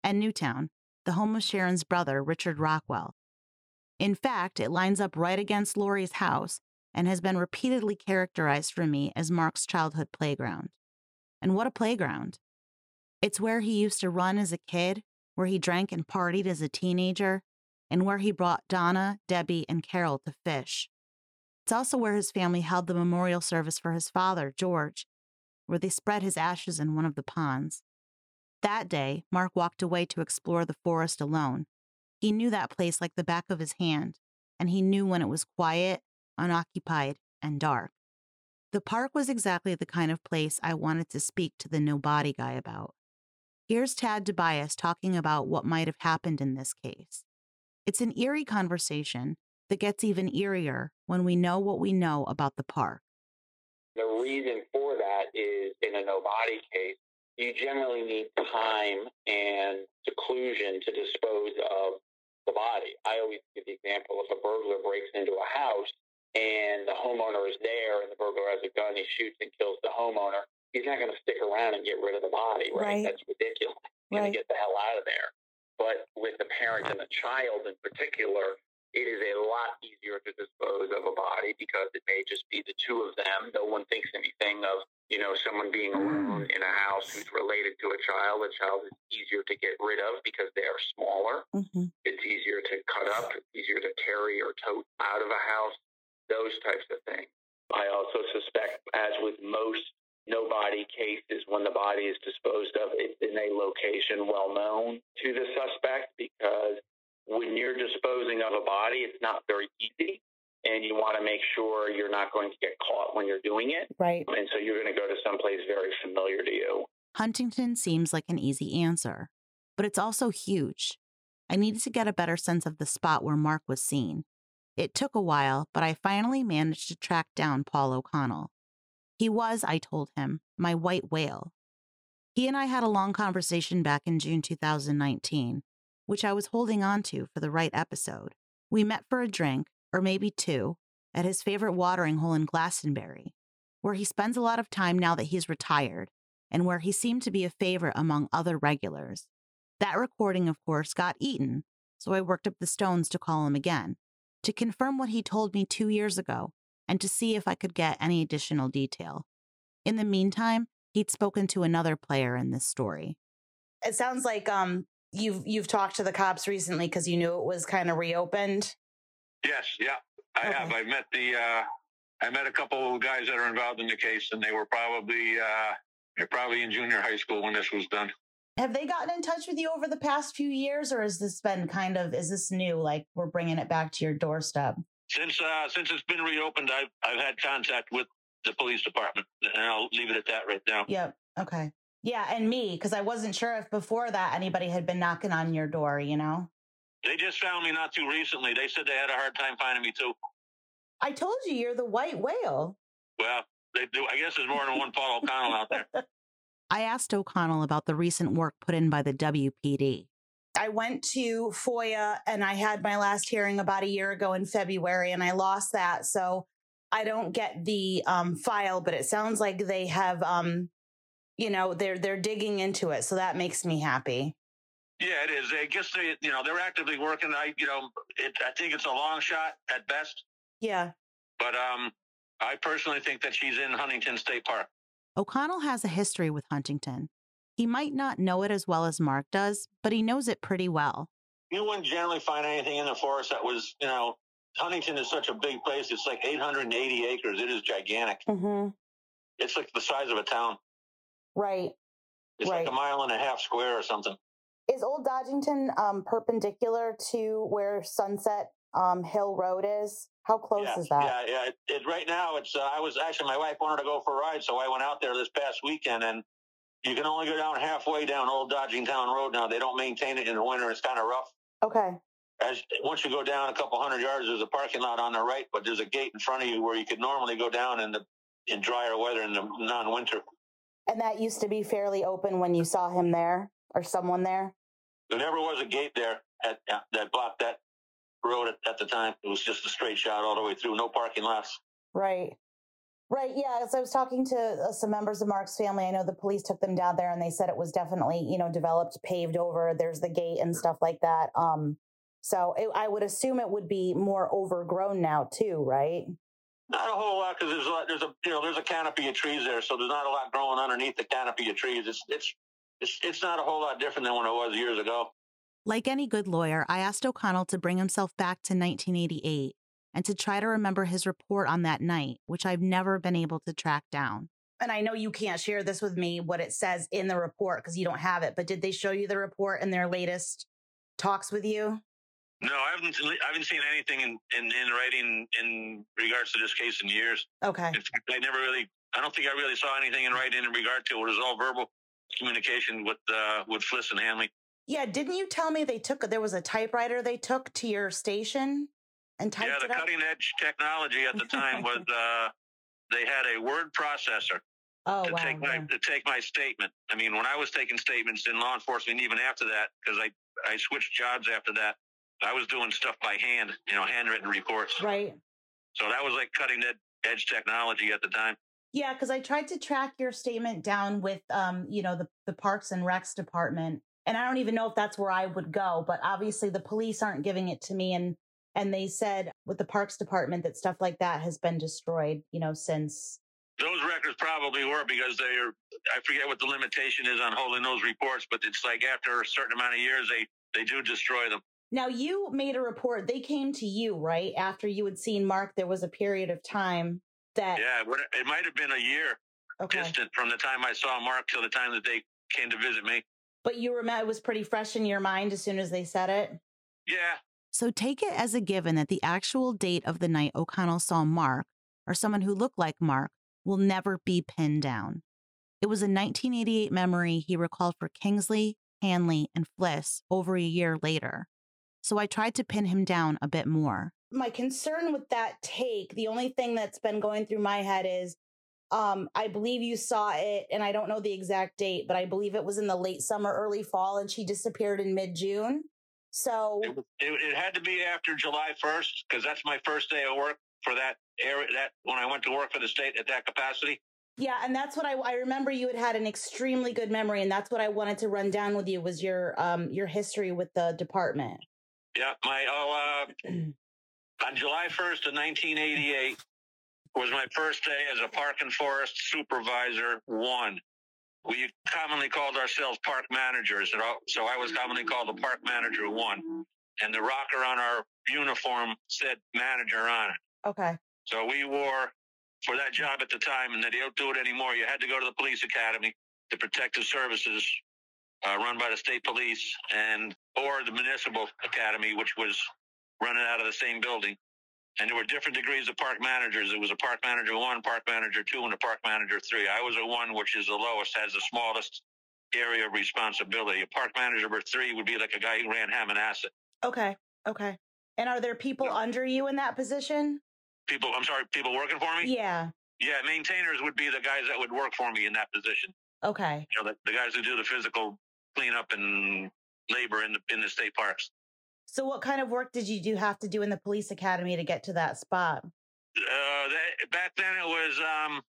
and Newtown, the home of Sharon's brother, Richard Rockwell. In fact, it lines up right against Lori's house and has been repeatedly characterized for me as Mark's childhood playground. And what a playground! It's where he used to run as a kid, where he drank and partied as a teenager, and where he brought Donna, Debbie, and Carol to fish. It's also where his family held the memorial service for his father, George, where they spread his ashes in one of the ponds. That day, Mark walked away to explore the forest alone. He knew that place like the back of his hand, and he knew when it was quiet, unoccupied, and dark. The park was exactly the kind of place I wanted to speak to the no body guy about. Here's Tad DiBiase talking about what might have happened in this case. It's an eerie conversation that gets even eerier when we know what we know about the park. The reason for that is in a no body case, you generally need time and seclusion to dispose of the body. I always give the example if a burglar breaks into a house and the homeowner is there and the burglar has a gun, he shoots and kills the homeowner, he's not going to stick around and get rid of the body, right? Right. That's ridiculous. He's going to get the hell out of there. But with the parent and the child in particular, it is a lot easier to dispose of a body because it may just be the two of them. No one thinks anything of, you know, someone being alone in a house who's related to a child. A child is easier to get rid of because they are smaller. hmm It's easier to cut up, it's easier to carry or tote out of a house, those types of things. I also suspect, as with most no body cases, when the body is disposed of, it's in a location well known to the suspect because when you're disposing of a body, it's not very easy. And you want to make sure you're not going to get caught when you're doing it. Right. And so you're going to go to someplace very familiar to you. Huntington seems like an easy answer, but it's also huge. I needed to get a better sense of the spot where Mark was seen. It took a while, but I finally managed to track down Paul O'Connell. He was, I told him, my white whale. He and I had a long conversation back in June 2019, which I was holding on to for the right episode. We met for a drink, or maybe two, at his favorite watering hole in Glastonbury, where he spends a lot of time now that he's retired and where he seemed to be a favorite among other regulars. That recording, of course, got eaten, so I worked up the stones to call him again, to confirm what he told me two years ago and to see if I could get any additional detail. In the meantime, he'd spoken to another player in this story. It sounds like um you've you've talked to the cops recently because you knew it was kind of reopened. Yes, yeah, I Okay. have. I met the, uh, I met a couple of guys that are involved in the case, and they were probably, uh, they're probably in junior high school when this was done. Have they gotten in touch with you over the past few years, or has this been kind of is this new? Like we're bringing it back to your doorstep. Since uh, since it's been reopened, I've I've had contact with the police department, and I'll leave it at that right now. Yep. Okay. Yeah, and me, because I wasn't sure if before that anybody had been knocking on your door, you know? They just found me not too recently. They said they had a hard time finding me too. I told you you're the white whale. Well, they do. I guess there's more than one Paul O'Connell out there. I asked O'Connell about the recent work put in by the WPD. I went to FOIA and I had my last hearing about a year ago in February and I lost that. So I don't get the um, file, but it sounds like they have, um, you know, they're they're digging into it. So that makes me happy. Yeah, it is. I guess they, you know, they're actively working. I, you know, it, I think it's a long shot at best, Yeah. but um, I personally think that she's in Huntington State Park. O'Connell has a history with Huntington. He might not know it as well as Mark does, but he knows it pretty well. You wouldn't generally find anything in the forest that was, you know, Huntington is such a big place. It's like 880 acres. It is gigantic. Mm-hmm. It's like the size of a town. Right. It's Right. like a mile and a half square or something. Is Old Dodgingtown um, perpendicular to where Sunset um, Hill Road is? How close yeah, is that? Yeah, yeah. It, it, right now, it's. Uh, I was actually my wife wanted to go for a ride, so I went out there this past weekend, and you can only go down halfway down Old Dodgingtown Road now. They don't maintain it in the winter. It's kind of rough. Okay. As once you go down a couple hundred yards, there's a parking lot on the right, but there's a gate in front of you where you could normally go down in the in drier weather in the non-winter. And that used to be fairly open when you saw him there or someone there? There never was a gate there at, at that blocked that road at, at the time. It was just a straight shot all the way through, no parking lots. Right. Right. Yeah. As I was talking to uh, some members of Mark's family, I know the police took them down there and they said it was definitely, you know, developed, paved over. There's the gate and stuff like that. Um, so it, I would assume it would be more overgrown now too, right? Not a whole lot because there's a lot, there's a you know there's a canopy of trees there, so there's not a lot growing underneath the canopy of trees. It's it's it's it's not a whole lot different than when it was years ago. Like any good lawyer, I asked O'Connell to bring himself back to 1988 and to try to remember his report on that night, which I've never been able to track down. And I know you can't share this with me, what it says in the report, because you don't have it, but did they show you the report in their latest talks with you? No, I haven't I haven't seen anything in, in, in writing in regards to this case in years. Okay. In fact, I never really I don't think I really saw anything in writing in regard to it. It was all verbal communication with uh, with Fliss and Hanley. Yeah. Didn't you tell me they took, there was a typewriter they took to your station and typed yeah, the cutting edge technology at the time was uh, they had a word processor Oh, to wow. take my to take my statement. I mean, when I was taking statements in law enforcement, even after that, because I I switched jobs after that, I was doing stuff by hand, you know, handwritten reports. Right. So that was like cutting ed- edge technology at the time. Yeah, because I tried to track your statement down with, um, you know, the the Parks and Recs department, and I don't even know if that's where I would go. But obviously, the police aren't giving it to me, and and they said with the Parks department that stuff like that has been destroyed, you know, since. Those records probably were because they're I forget what the limitation is on holding those reports, but it's like after a certain amount of years they they do destroy them. Now you made a report. They came to you right after you had seen Mark. There was a period of time that Yeah, it might have been a year okay, distant from the time I saw Mark till the time that they came to visit me. but you remember it was pretty fresh in your mind as soon as they said it. Yeah, So take it as a given that the actual date of the night O'Connell saw Mark, or someone who looked like Mark, will never be pinned down. It was a 1988 memory he recalled for Kingsley, Hanley, and Fliss over a year later. So I tried to pin him down a bit more. my concern with that take, the only thing that's been going through my head is um I believe you saw it and I don't know the exact date, but I believe it was in the late summer, early fall and she disappeared in mid-June. So it, it, it had to be after July 1st because that's my first day of work for that area. That when I went to work for the state at that capacity. yeah, and that's what I I remember you had had an extremely good memory and that's what I wanted to run down with you was your um your history with the department. Yeah, my oh uh, on July 1st of 1988 was my first day as a park and forest supervisor one. We commonly called ourselves park managers, so I was commonly called the park manager one. And the rocker on our uniform said manager on it. Okay. So we wore for that job at the time, and they don't do it anymore. You had to go to the police academy, the protective services uh, run by the state police, and or the municipal academy, which was running out of the same building. And there were different degrees of park managers. It was a park manager one, park manager two, and a park manager three. I was a one, which is the lowest, has the smallest area of responsibility. A park manager number three would be like a guy who ran Hammonasset. Okay. Okay. And are there people Yeah. under you in that position? People, I'm sorry, people working for me. Yeah. Yeah, maintainers would be the guys that would work for me in that position. Okay. You know, the, the guys who do the physical cleanup and labor in the in the state parks. So what kind of work did you do have to do in the police academy to get to that spot? Uh, that, back then it was, um,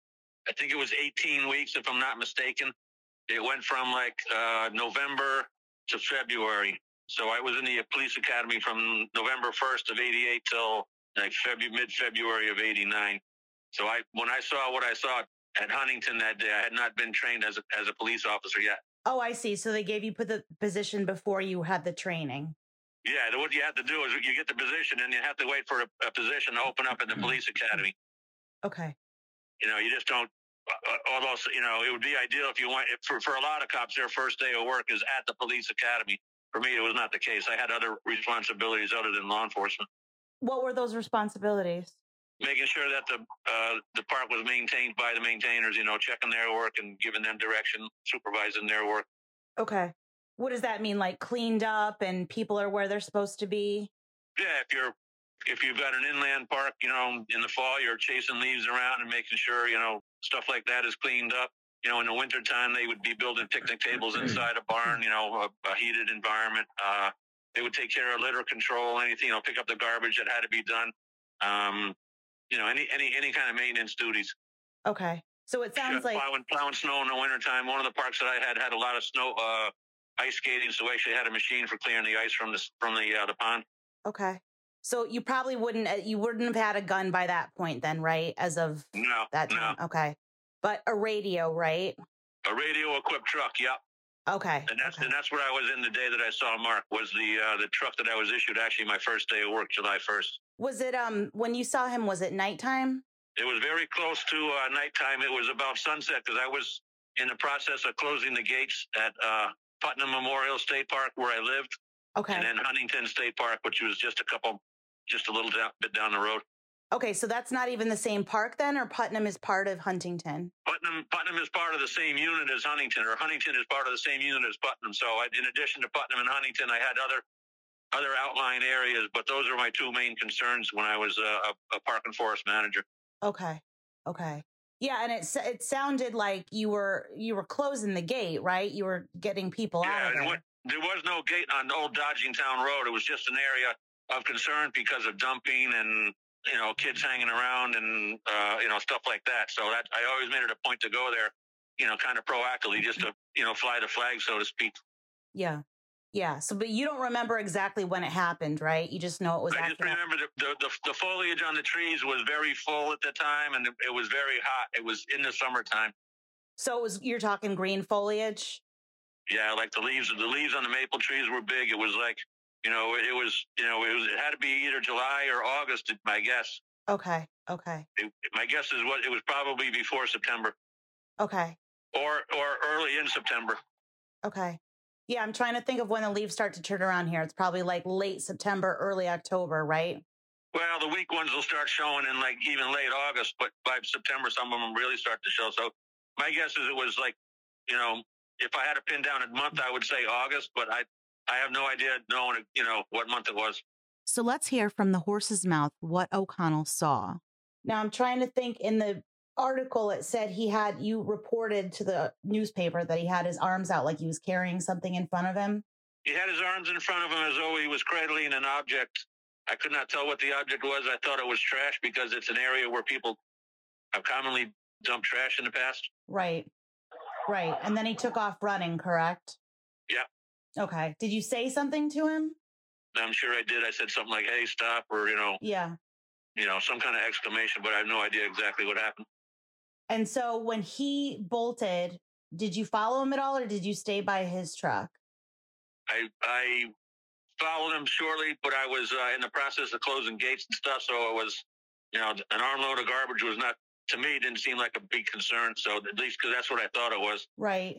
I think it was 18 weeks, if I'm not mistaken. It went from like uh, November to February. So I was in the police academy from November 1st of 88 till like February, mid February of 89. So I, when I saw what I saw at Huntington that day, I had not been trained as a, as a police officer yet. Oh, I see. So they gave you put the position before you had the training. Yeah, what you have to do is you get the position and you have to wait for a, a position to open up in the police academy. Okay. You know, you just don't. Uh, although you know, it would be ideal if you went for for a lot of cops. Their first day of work is at the police academy. For me, it was not the case. I had other responsibilities other than law enforcement, What were those responsibilities? making sure that the uh, the park was maintained by the maintainers. You know, checking their work and giving them direction, supervising their work. Okay. What does that mean? Like cleaned up and people are where they're supposed to be? Yeah, if you're if you've got an inland park, you know, in the fall you're chasing leaves around and making sure, you know, stuff like that is cleaned up. You know, in the wintertime they would be building picnic tables inside a barn, you know, a, a heated environment. Uh they would take care of litter control, anything, you know, pick up the garbage that had to be done. Um, you know, any any any kind of maintenance duties. Okay. So it sounds like plowing plowing snow in the wintertime. One of the parks that I had had a lot of snow uh ice skating, so we actually had a machine for clearing the ice from the from the uh, the pond. okay. So you probably wouldn't uh, you wouldn't have had a gun by that point then, right? As of No, that no. time. Okay. But a radio, right? A radio equipped truck, yep. Okay. And that's okay. and that's where I was in the day that I saw Mark was the uh, the truck that I was issued actually my first day of work, July first. Was it um when you saw him was it nighttime? It was very close to uh, nighttime. It was about sunset because I was in the process of closing the gates at uh, Putnam Memorial State Park where I lived, Okay. and then Huntington State Park, which was just a couple, just a little down, bit down the road. Okay, so that's not even the same park then, or Putnam is part of Huntington. Putnam Putnam is part of the same unit as Huntington, or Huntington is part of the same unit as Putnam. So, I, in addition to Putnam and Huntington, I had other other outlying areas, but those are my two main concerns when I was a, a park and forest manager. Okay. Okay. Yeah, and it it sounded like you were you were closing the gate, right? You were getting people out Yeah, there. there was no gate on Old Dodgingtown Road. It was just an area of concern because of dumping and you know kids hanging around and uh, you know stuff like that. So that I always made it a point to go there, you know, kind of proactively, just to you know fly the flag, so to speak. Yeah. Yeah. So, but you don't remember exactly when it happened, right? You just know it was I just remember the, the, the, the foliage on the trees was very full at the time, and it, it was very hot. It was in the summertime. So it was you're talking green foliage. Yeah, like the leaves, the leaves on the maple trees were big. It was like, you know, it, was, you know, it was, it had to be either July or August. My guess, Okay. Okay. it, my guess is what it was probably before September Okay. or or early in September. Okay. Yeah, I'm trying to think of when the leaves start to turn around here. It's probably like late September, early October, right? Well, the weak ones will start showing in like even late August, but by September, some of them really start to show. So my guess is it was like, you know, if I had to pin down a month, I would say August, but I I have no idea knowing, you know, what month it was. So let's hear from the horse's mouth what O'Connell saw. Now I'm trying to think in the article it said he had you reported to the newspaper that he had his arms out like he was carrying something in front of him. He had his arms in front of him as though he was cradling an object. I could not tell what the object was. I thought it was trash because it's an area where people have commonly dumped trash in the past. Right. Right. And then he took off running, correct? Yeah. Okay. Did you say something to him? I'm sure I did. I said something like, "Hey, stop," or you know, Yeah. you know, some kind of exclamation, but I have no idea exactly what happened. And so when he bolted, did you follow him at all or did you stay by his truck? I I followed him shortly, but I was uh, in the process of closing gates and stuff, so it was, you know, an armload of garbage was not to me didn't seem like a big concern. So at least because that's what I thought it was. Right.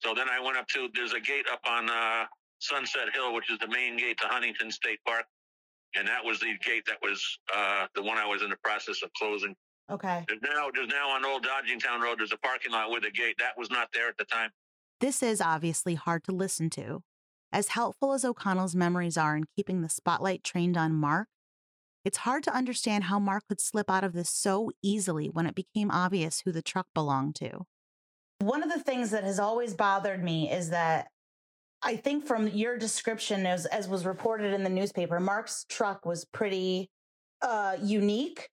So then I went up to there's a gate up on uh, Sunset Hill, which is the main gate to Huntington State Park. and that was the gate that was uh, the one I was in the process of closing. Okay. There's now, there's now on Old Dodgingtown Road, there's a parking lot with a gate. That was not there at the time. This is obviously hard to listen to. As helpful as O'Connell's memories are in keeping the spotlight trained on Mark, it's hard to understand how Mark could slip out of this so easily when it became obvious who the truck belonged to. One of the things that has always bothered me is that I think from your description, as, as was reported in the newspaper, Mark's truck was pretty uh, unique.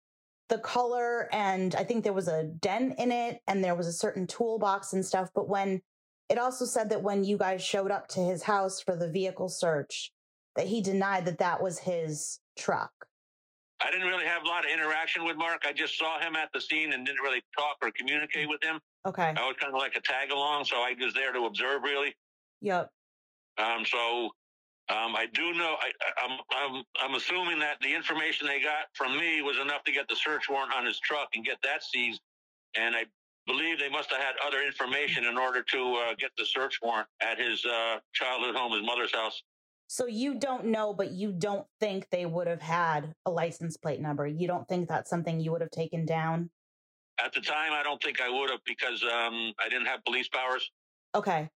The color, and I think there was a dent in it, and there was a certain toolbox and stuff. But when it also said that when you guys showed up to his house for the vehicle search, that he denied that that was his truck. I didn't really have a lot of interaction with Mark. I just saw him at the scene and didn't really talk or communicate with him. Okay. I was kind of like a tag along, so I was there to observe, really. Yep. Um, so um, I do know. I, I'm I'm I'm assuming that the information they got from me was enough to get the search warrant on his truck and get that seized. And I believe they must have had other information in order to uh, get the search warrant at his uh, childhood home, his mother's house. So you don't know, but you don't think they would have had a license plate number. You don't think that's something you would have taken down. At the time, I don't think I would have because um, I didn't have police powers. Okay.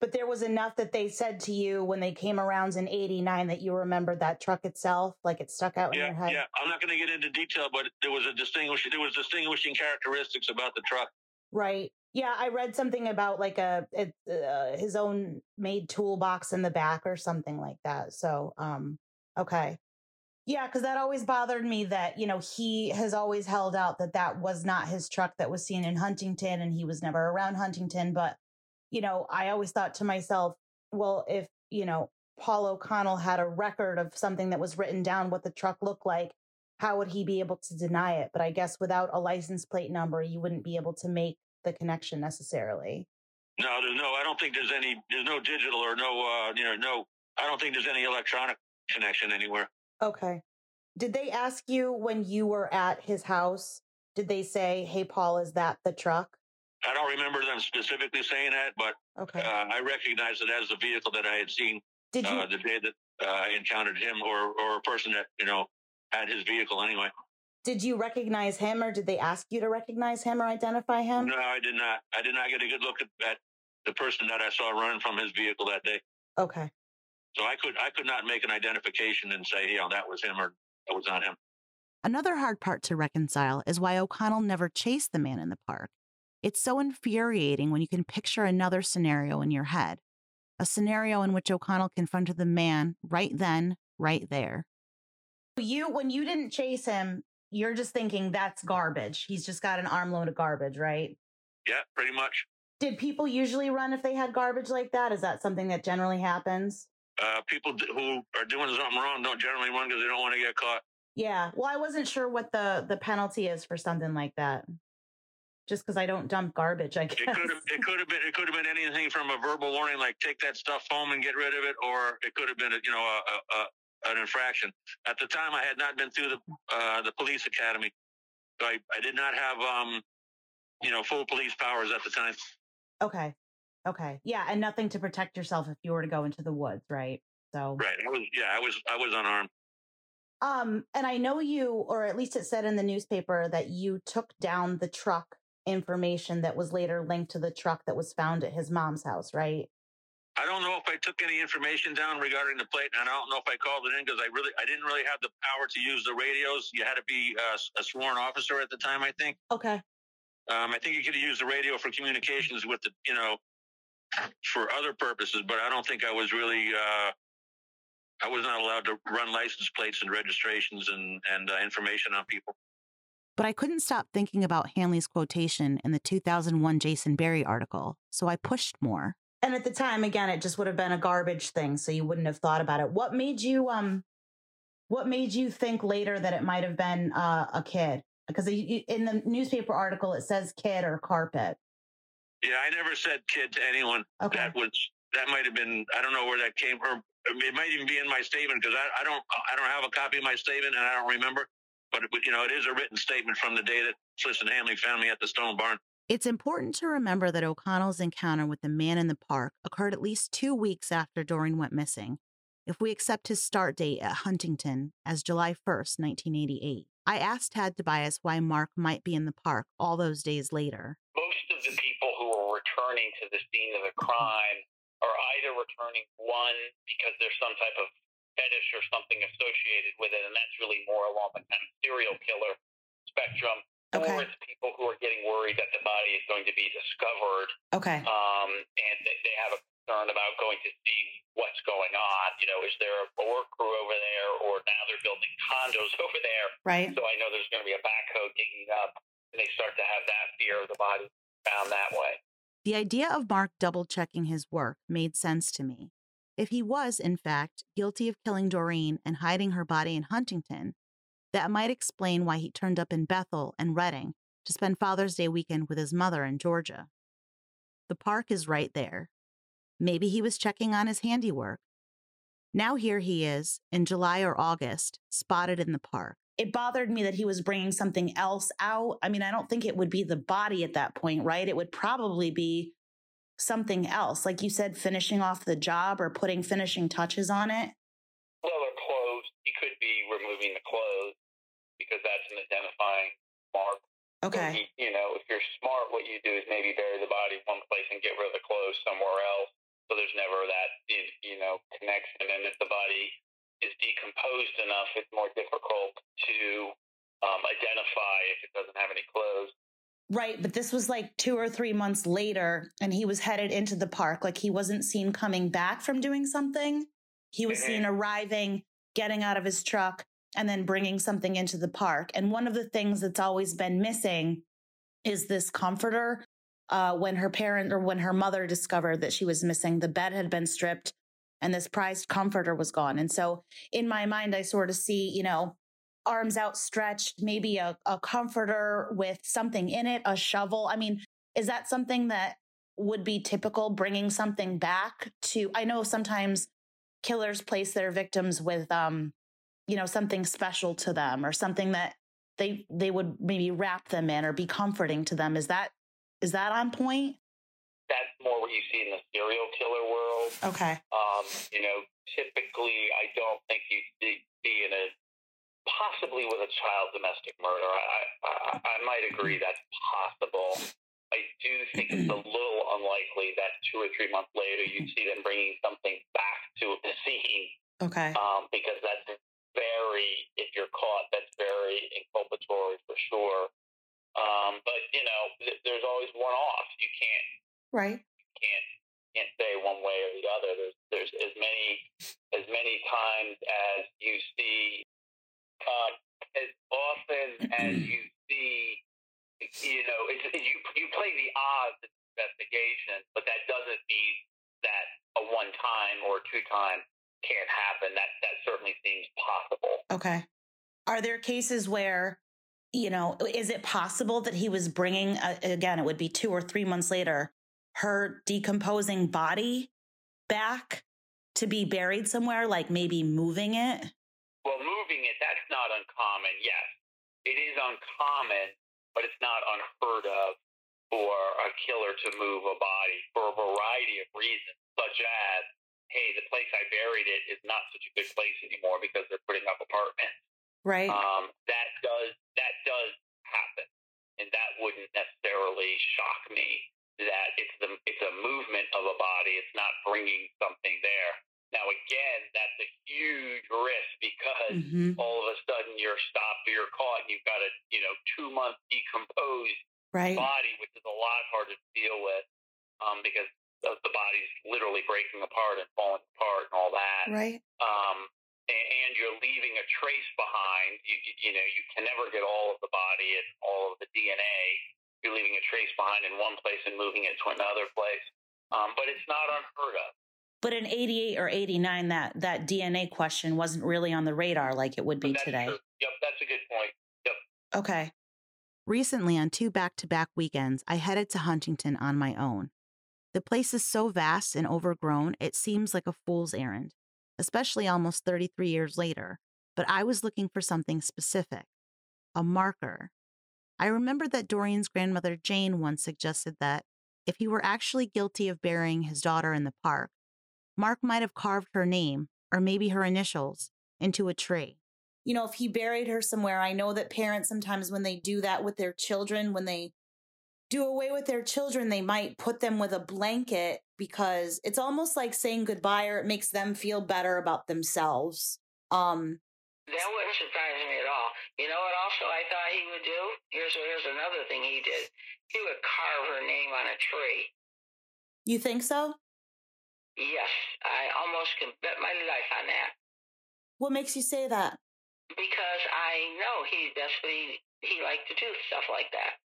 But there was enough that they said to you when they came around in 89 that you remembered that truck itself, like it stuck out in Yeah, your head. yeah. I'm not going to get into detail, but there was a distinguishing there was distinguishing characteristics about the truck. Right. Yeah, I read something about like a it, uh, his own made toolbox in the back or something like that. So, um, okay. Yeah, because that always bothered me that, you know, he has always held out that that was not his truck that was seen in Huntington and he was never around Huntington. But, you know, I always thought to myself, well, if, you know, Paul O'Connell had a record of something that was written down what the truck looked like, how would he be able to deny it? But I guess without a license plate number, you wouldn't be able to make the connection necessarily. No, there's no. I don't think there's any. There's no digital or no. Uh, you know, no. I don't think there's any electronic connection anywhere. Okay. Did they ask you when you were at his house? Did they say, "Hey, Paul, is that the truck?" I don't remember them specifically saying that, but Okay. uh, I recognized it as the vehicle that I had seen Did you? uh, the day that uh, I encountered him, or or a person that you know had his vehicle anyway. did you recognize him, or did they ask you to recognize him or identify him? No, I did not. I did not get a good look at, at the person that I saw running from his vehicle that day. Okay. So I could I could not make an identification and say, you know, that was him or that was not him. Another hard part to reconcile is why O'Connell never chased the man in the park. It's so infuriating when you can picture another scenario in your head, a scenario in which O'Connell confronted the man right then, right there. You, when you didn't chase him, you're just thinking that's garbage. He's just got an armload of garbage, right? Yeah, pretty much. Did people usually run if they had garbage like that? Is that something that generally happens? Uh, people d- who are doing something wrong don't generally run because they don't want to get caught. Yeah. Well, I wasn't sure what the the penalty is for something like that. Just because I don't dump garbage, I guess. It could have it could have been it could have been anything from a verbal warning like take that stuff home and get rid of it, or it could have been a, you know a, a, an infraction. At the time, I had not been through the uh, the police academy, so I, I did not have um you know full police powers at the time. Okay. Okay. Yeah, and nothing to protect yourself if you were to go into the woods, right? So Right. I was yeah I was I was unarmed. um and I know you or at least it said in the newspaper that you took down the truck information that was later linked to the truck that was found at his mom's house, right? I don't know if I took any information down regarding the plate, and I don't know if I called it in because I really I didn't really have the power to use the radios. You had to be uh, a sworn officer at the time, I think. Okay. Um, I think you could have used the radio for communications with the, you know, for other purposes, but I don't think I was really, uh, I was not allowed to run license plates and registrations and, and uh, information on people. But I couldn't stop thinking about Hanley's quotation in the 2001 Jason Barry article, so I pushed more. And at the time again it just would have been a garbage thing so you wouldn't have thought about it. What made you um what made you think later that it might have been uh, a kid? Because in the newspaper article it says kid or carpet. Yeah, I never said kid to anyone. Okay. That was, that might have been, I don't know where that came from. It might even be in my statement because I, I don't, I don't have a copy of my statement and I don't remember. But, it, you know, it is a written statement from the day that Fliss and Hanley found me at the Stone Barn. It's important to remember that O'Connell's encounter with the man in the park occurred at least two weeks after Doreen went missing. if we accept his start date at Huntington as July 1st, 1988. I asked Tad DiBiase why Mark might be in the park all those days later. Most of the people who are returning to the scene of the crime are either returning one because there's some type of fetish or something associated with it, and that's really more along the kind of serial killer spectrum, Okay. or it's people who are getting worried that the body is going to be discovered Okay. um, and they, they have a concern about going to see what's going on. You know, is there a work crew over there, or now they're building condos over there? Right. So I know there's going to be a backhoe digging up, and they start to have that fear of the body found that way. The idea of Mark double checking his work made sense to me. If he was, in fact, guilty of killing Doreen and hiding her body in Huntington, that might explain why he turned up in Bethel and Redding to spend Father's Day weekend with his mother in Georgia. The park is right there. Maybe he was checking on his handiwork. Now here he is, in July or August, spotted in the park. It bothered me that he was bringing something else out. I mean, I don't think it would be the body at that point, right? It would probably be something else. Like you said, finishing off the job or putting finishing touches on it. Well, or clothes. He could be removing the clothes because that's an identifying mark. So Okay. he- you know, if you're smart, what you do is maybe bury the body one place and get rid of the clothes somewhere else. So there's never that, you- you know, connection. And if the body is decomposed enough, it's more difficult to um, identify if it doesn't have any clothes. Right. But this was like two or three months later, and he was headed into the park. Like he wasn't seen coming back from doing something. He was seen arriving, getting out of his truck, and then bringing something into the park. And one of the things that's always been missing is this comforter. Uh, when her parent or when her mother discovered that she was missing, the bed had been stripped and this prized comforter was gone. And so in my mind, I sort of see, you know, arms outstretched, maybe a, a comforter with something in it, a shovel. I mean, is that something that would be typical bringing something back to? I know sometimes killers place their victims with, um, you know, something special to them or something that they they would maybe wrap them in or be comforting to them. Is that is that on point? That's more what you see in the serial killer world. Okay. Um, you know, typically, I don't think you see, see in a possibly with a child domestic murder. I, I, I, might agree that's possible. I do think it's a little unlikely that two or three months later you'd see them bringing something back to the scene Okay. um, because that's very, if you're caught, that's very inculpatory for sure. Um, but you know, th- there's always one off. You can't Right. can't can't say one way or the other. There's there's as many as many times as you see, uh, as often as you see, you know, it's, you you play the odds in investigation, but that doesn't mean that a one time or two time can't happen. That that certainly seems possible. Okay. Are there cases where, you know, is it possible that he was bringing, uh, again, it would be two or three months later, her decomposing body back to be buried somewhere, like maybe moving it? Well, moving it, that's not uncommon, yes. It is uncommon, but it's not unheard of for a killer to move a body for a variety of reasons, such as, hey, the place I buried it is not such a good place anymore because they're putting up apartments. Right. Um, that does that does happen, and that wouldn't necessarily shock me. That it's the it's a movement of a body. It's not bringing something there. Now, again, that's a huge risk because hmm all of a sudden you're stopped or you're caught and you've got a you know two month decomposed Right. body, which is a lot harder to deal with um, because the body's literally breaking apart and falling apart and all that Right. um, and you're leaving a trace behind. You, you, you know, you can never get all of the body and all of the DNA. You're leaving a trace behind in one place and moving it to another place. Um, but it's not unheard of. But in 88 or 89, that, that DNA question wasn't really on the radar like it would be today. true. Yep, that's a good point. Yep. Okay. Recently, on two back to back weekends, I headed to Huntington on my own. The place is so vast and overgrown, it seems like a fool's errand, especially almost 33 years later. But I was looking for something specific a marker. I remember that Doreen's grandmother Jane once suggested that if he were actually guilty of burying his daughter in the park, Mark might have carved her name or maybe her initials, into a tree. You know, if he buried her somewhere, I know that parents sometimes, when they do that with their children, when they do away with their children, they might put them with a blanket because it's almost like saying goodbye or it makes them feel better about themselves. Um, That wouldn't surprise me at all. You know what also I thought he would do? Here's here's another thing he did. He would carve her name on a tree. you think so? Yes, I almost can bet my life on that. What makes you say that? Because I know he that's what he he liked to do stuff like that.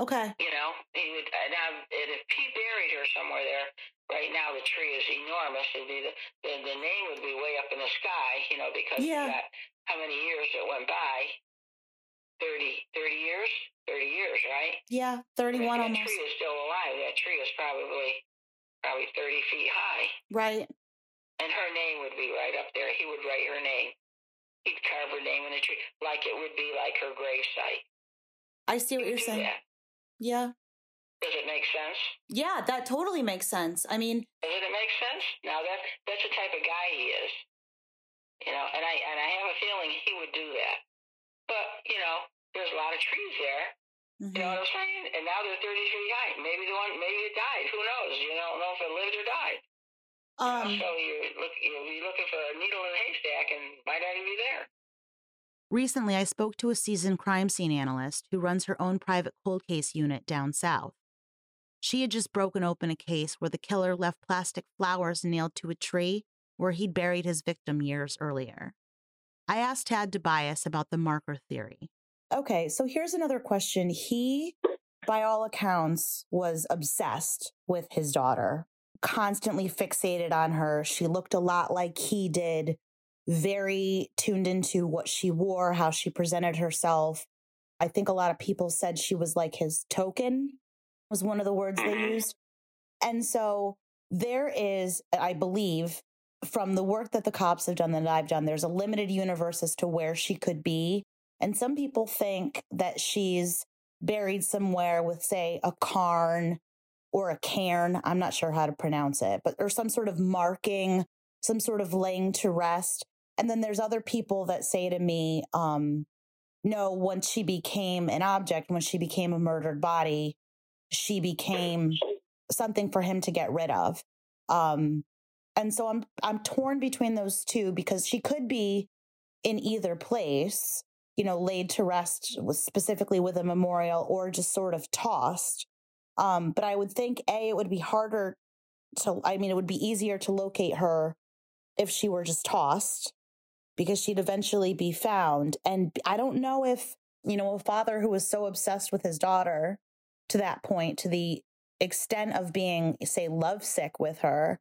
Okay. You know, he would. And now, and if he buried her somewhere there, right now the tree is enormous. It'd be the, the the name would be way up in the sky. You know, because Yeah. got how many years it went by? 30, 30 years, thirty years, right? Yeah, If 31 that almost. tree is still alive. That tree is probably probably thirty feet high, Right. and her name would be right up there. He would write her name. He'd carve her name in the tree, like it would be like her grave site. I see what you're saying. that. Yeah. Does it make sense? Yeah, that totally makes sense. I mean, Doesn't it make sense? Now that that's the type of guy he is. You know, and I and I have a feeling he would do that. But, you know, there's a lot of trees there. Mhm. You know what I'm saying? And now they're thirty feet high. Maybe the one maybe it died. Who knows? You don't know if it lived or died. um, so you're look you'll be looking for a needle in a haystack and might not even be there. Recently, I spoke to a seasoned crime scene analyst who runs her own private cold case unit down south. She had just broken open a case where the killer left plastic flowers nailed to a tree where he'd buried his victim years earlier. I asked Tad DiBiase about the marker theory. Okay, so here's another question. He, by all accounts, was obsessed with his daughter, constantly fixated on her. She looked a lot like he did, very tuned into what she wore, how she presented herself. I think a lot of people said she was like his token, was one of the words they mm-hmm. used. And so there is, I believe, from the work that the cops have done that I've done, there's a limited universe as to where she could be. And some people think that she's buried somewhere with, say, a cairn or a cairn. I'm not sure how to pronounce it, but or some sort of marking, some sort of laying to rest. And then there's other people that say to me, um, no, once she became an object, when she became a murdered body, she became something for him to get rid of. Um, and so I'm I'm torn between those two because she could be in either place, you know, laid to rest specifically with a memorial or just sort of tossed. Um, but I would think a it would be harder to I mean it would be easier to locate her if she were just tossed because she'd eventually be found. And I don't know if, you know, a father who was so obsessed with his daughter to that point, to the extent of being, say, lovesick with her,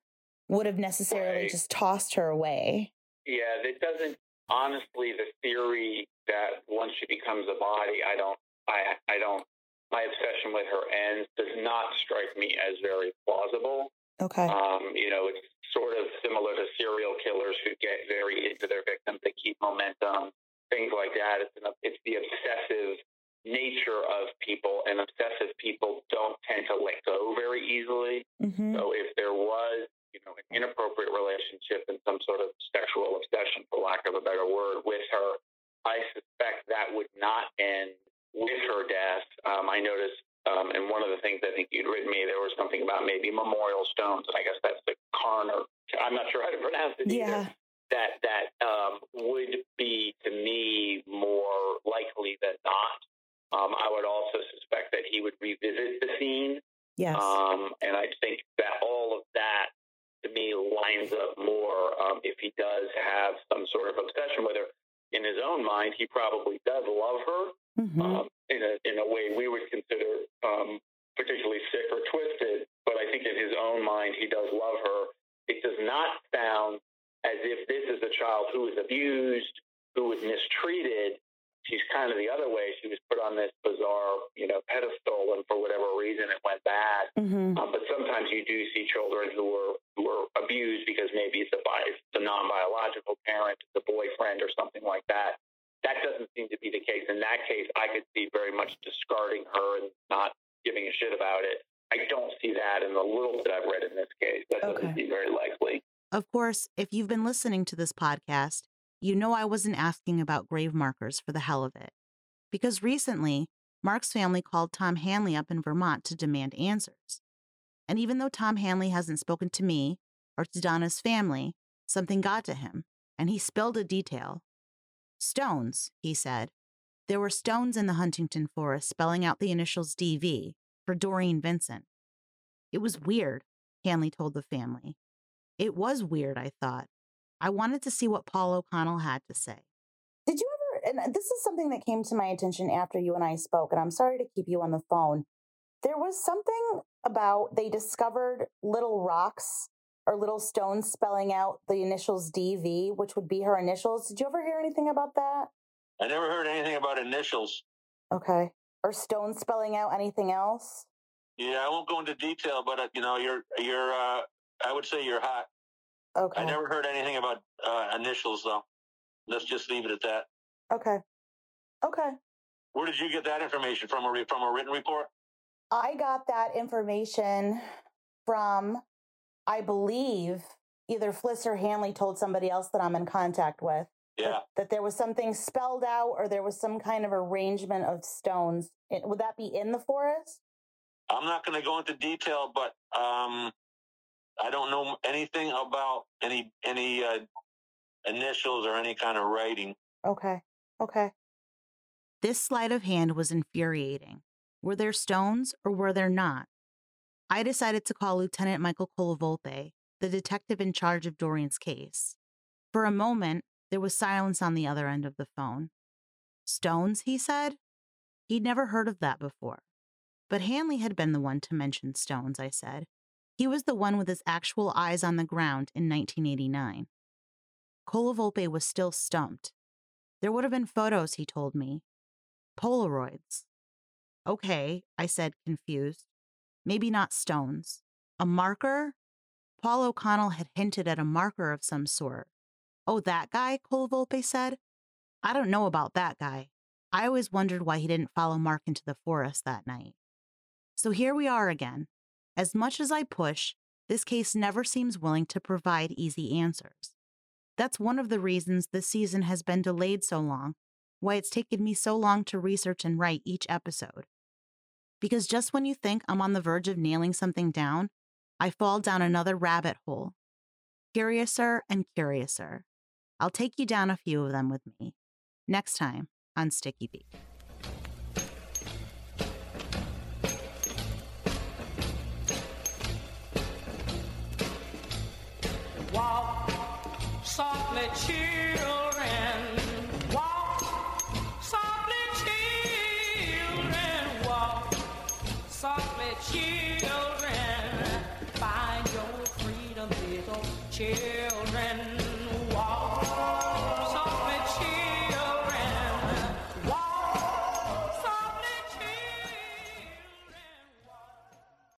would have necessarily Right. just tossed her away. Yeah, that doesn't. Honestly, the theory that once she becomes a body, I don't. I I don't. My obsession with her ends does not strike me as very plausible. Okay. Um, you know, it's sort of similar to serial killers who get very into their victims. They keep momentum, things like that. It's an, it's the obsessive nature of people, and obsessive people don't tend to let go very easily. hmm So if there was, you know, an inappropriate relationship and some sort of sexual obsession, for lack of a better word, with her, I suspect that would not end with her death. Um, I noticed, um, and one of the things I think you'd written me, there was something about maybe memorial stones, and I guess that's the Carner. I'm not sure how to pronounce it either. Yeah. That that um, would be to me more likely than not. Um, I would also suspect that he would revisit the scene Yes. um, and I think that all of that to me lines up more um, if he does have some sort of obsession with her. In his own mind, he probably does love her Mhm. um, in a in a way we would consider um, particularly sick or twisted. But I think in his own mind, he does love her. It does not sound as if this is a child who was abused, who was mistreated. She's kind of the other way. She was put on this bizarre, you know, pedestal, and for whatever reason, it went bad. Mhm. Um, but sometimes you do see children who were who were abused because maybe it's a bi- it's a non-biological parent, it's a boyfriend, or something like that. That doesn't seem to be the case. In that case, I could see very much discarding her and not giving a shit about it. I don't see that in the little that I've read in this case. That doesn't Okay. seem very likely. Of course, if you've been listening to this podcast, you know I wasn't asking about grave markers for the hell of it. Because recently, Mark's family called Tom Hanley up in Vermont to demand answers. And even though Tom Hanley hasn't spoken to me or to Donna's family, something got to him, and he spilled a detail. Stones, he said. There were stones in the Huntington forest spelling out the initials DV for Doreen Vincent. It was weird, Hanley told the family. It was weird, I thought. I wanted to see what Paul O'Connell had to say. Did you ever, and this is something that came to my attention after you and I spoke, and I'm sorry to keep you on the phone. There was something about they discovered little rocks or little stones spelling out the initials DV, which would be her initials. Did you ever hear anything about that? I never heard anything about initials. Okay. Or stones spelling out anything else? Yeah, I won't go into detail, but uh, you know, you're you're. Uh, I would say you're hot. Okay. I never heard anything about uh, initials though. Let's just leave it at that. Okay. Okay. Where did you get that information from? A re- from a written report? I got that information from, I believe, either Fliss or Hanley told somebody else that I'm in contact with. Yeah. That, that there was something spelled out or there was some kind of arrangement of stones. It, would that be in the forest? I'm not going to go into detail, but um, I don't know anything about any any uh, initials or any kind of writing. Okay. Okay. This sleight of hand was infuriating. Were there stones or were there not? I decided to call Lieutenant Michael Colavolpe, the detective in charge of Doreen's case. For a moment, there was silence on the other end of the phone. Stones, he said? He'd never heard of that before. But Hanley had been the one to mention stones, I said. He was the one with his actual eyes on the ground in 1989. Colavolpe was still stumped. There would have been photos, he told me. Polaroids. Okay, I said, confused. Maybe not stones. A marker? Paul O'Connell had hinted at a marker of some sort. Oh, that guy? Colavolpe said. I don't know about that guy. I always wondered why he didn't follow Mark into the forest that night. So here we are again. As much as I push, this case never seems willing to provide easy answers. That's one of the reasons this season has been delayed so long, why it's taken me so long to research and write each episode. Because just when you think I'm on the verge of nailing something down, I fall down another rabbit hole. Curiouser and curiouser. I'll take you down a few of them with me. Next time on Sticky Beak. Softly, children. Walk softly, children. Walk softly, children. Find your freedom, little children.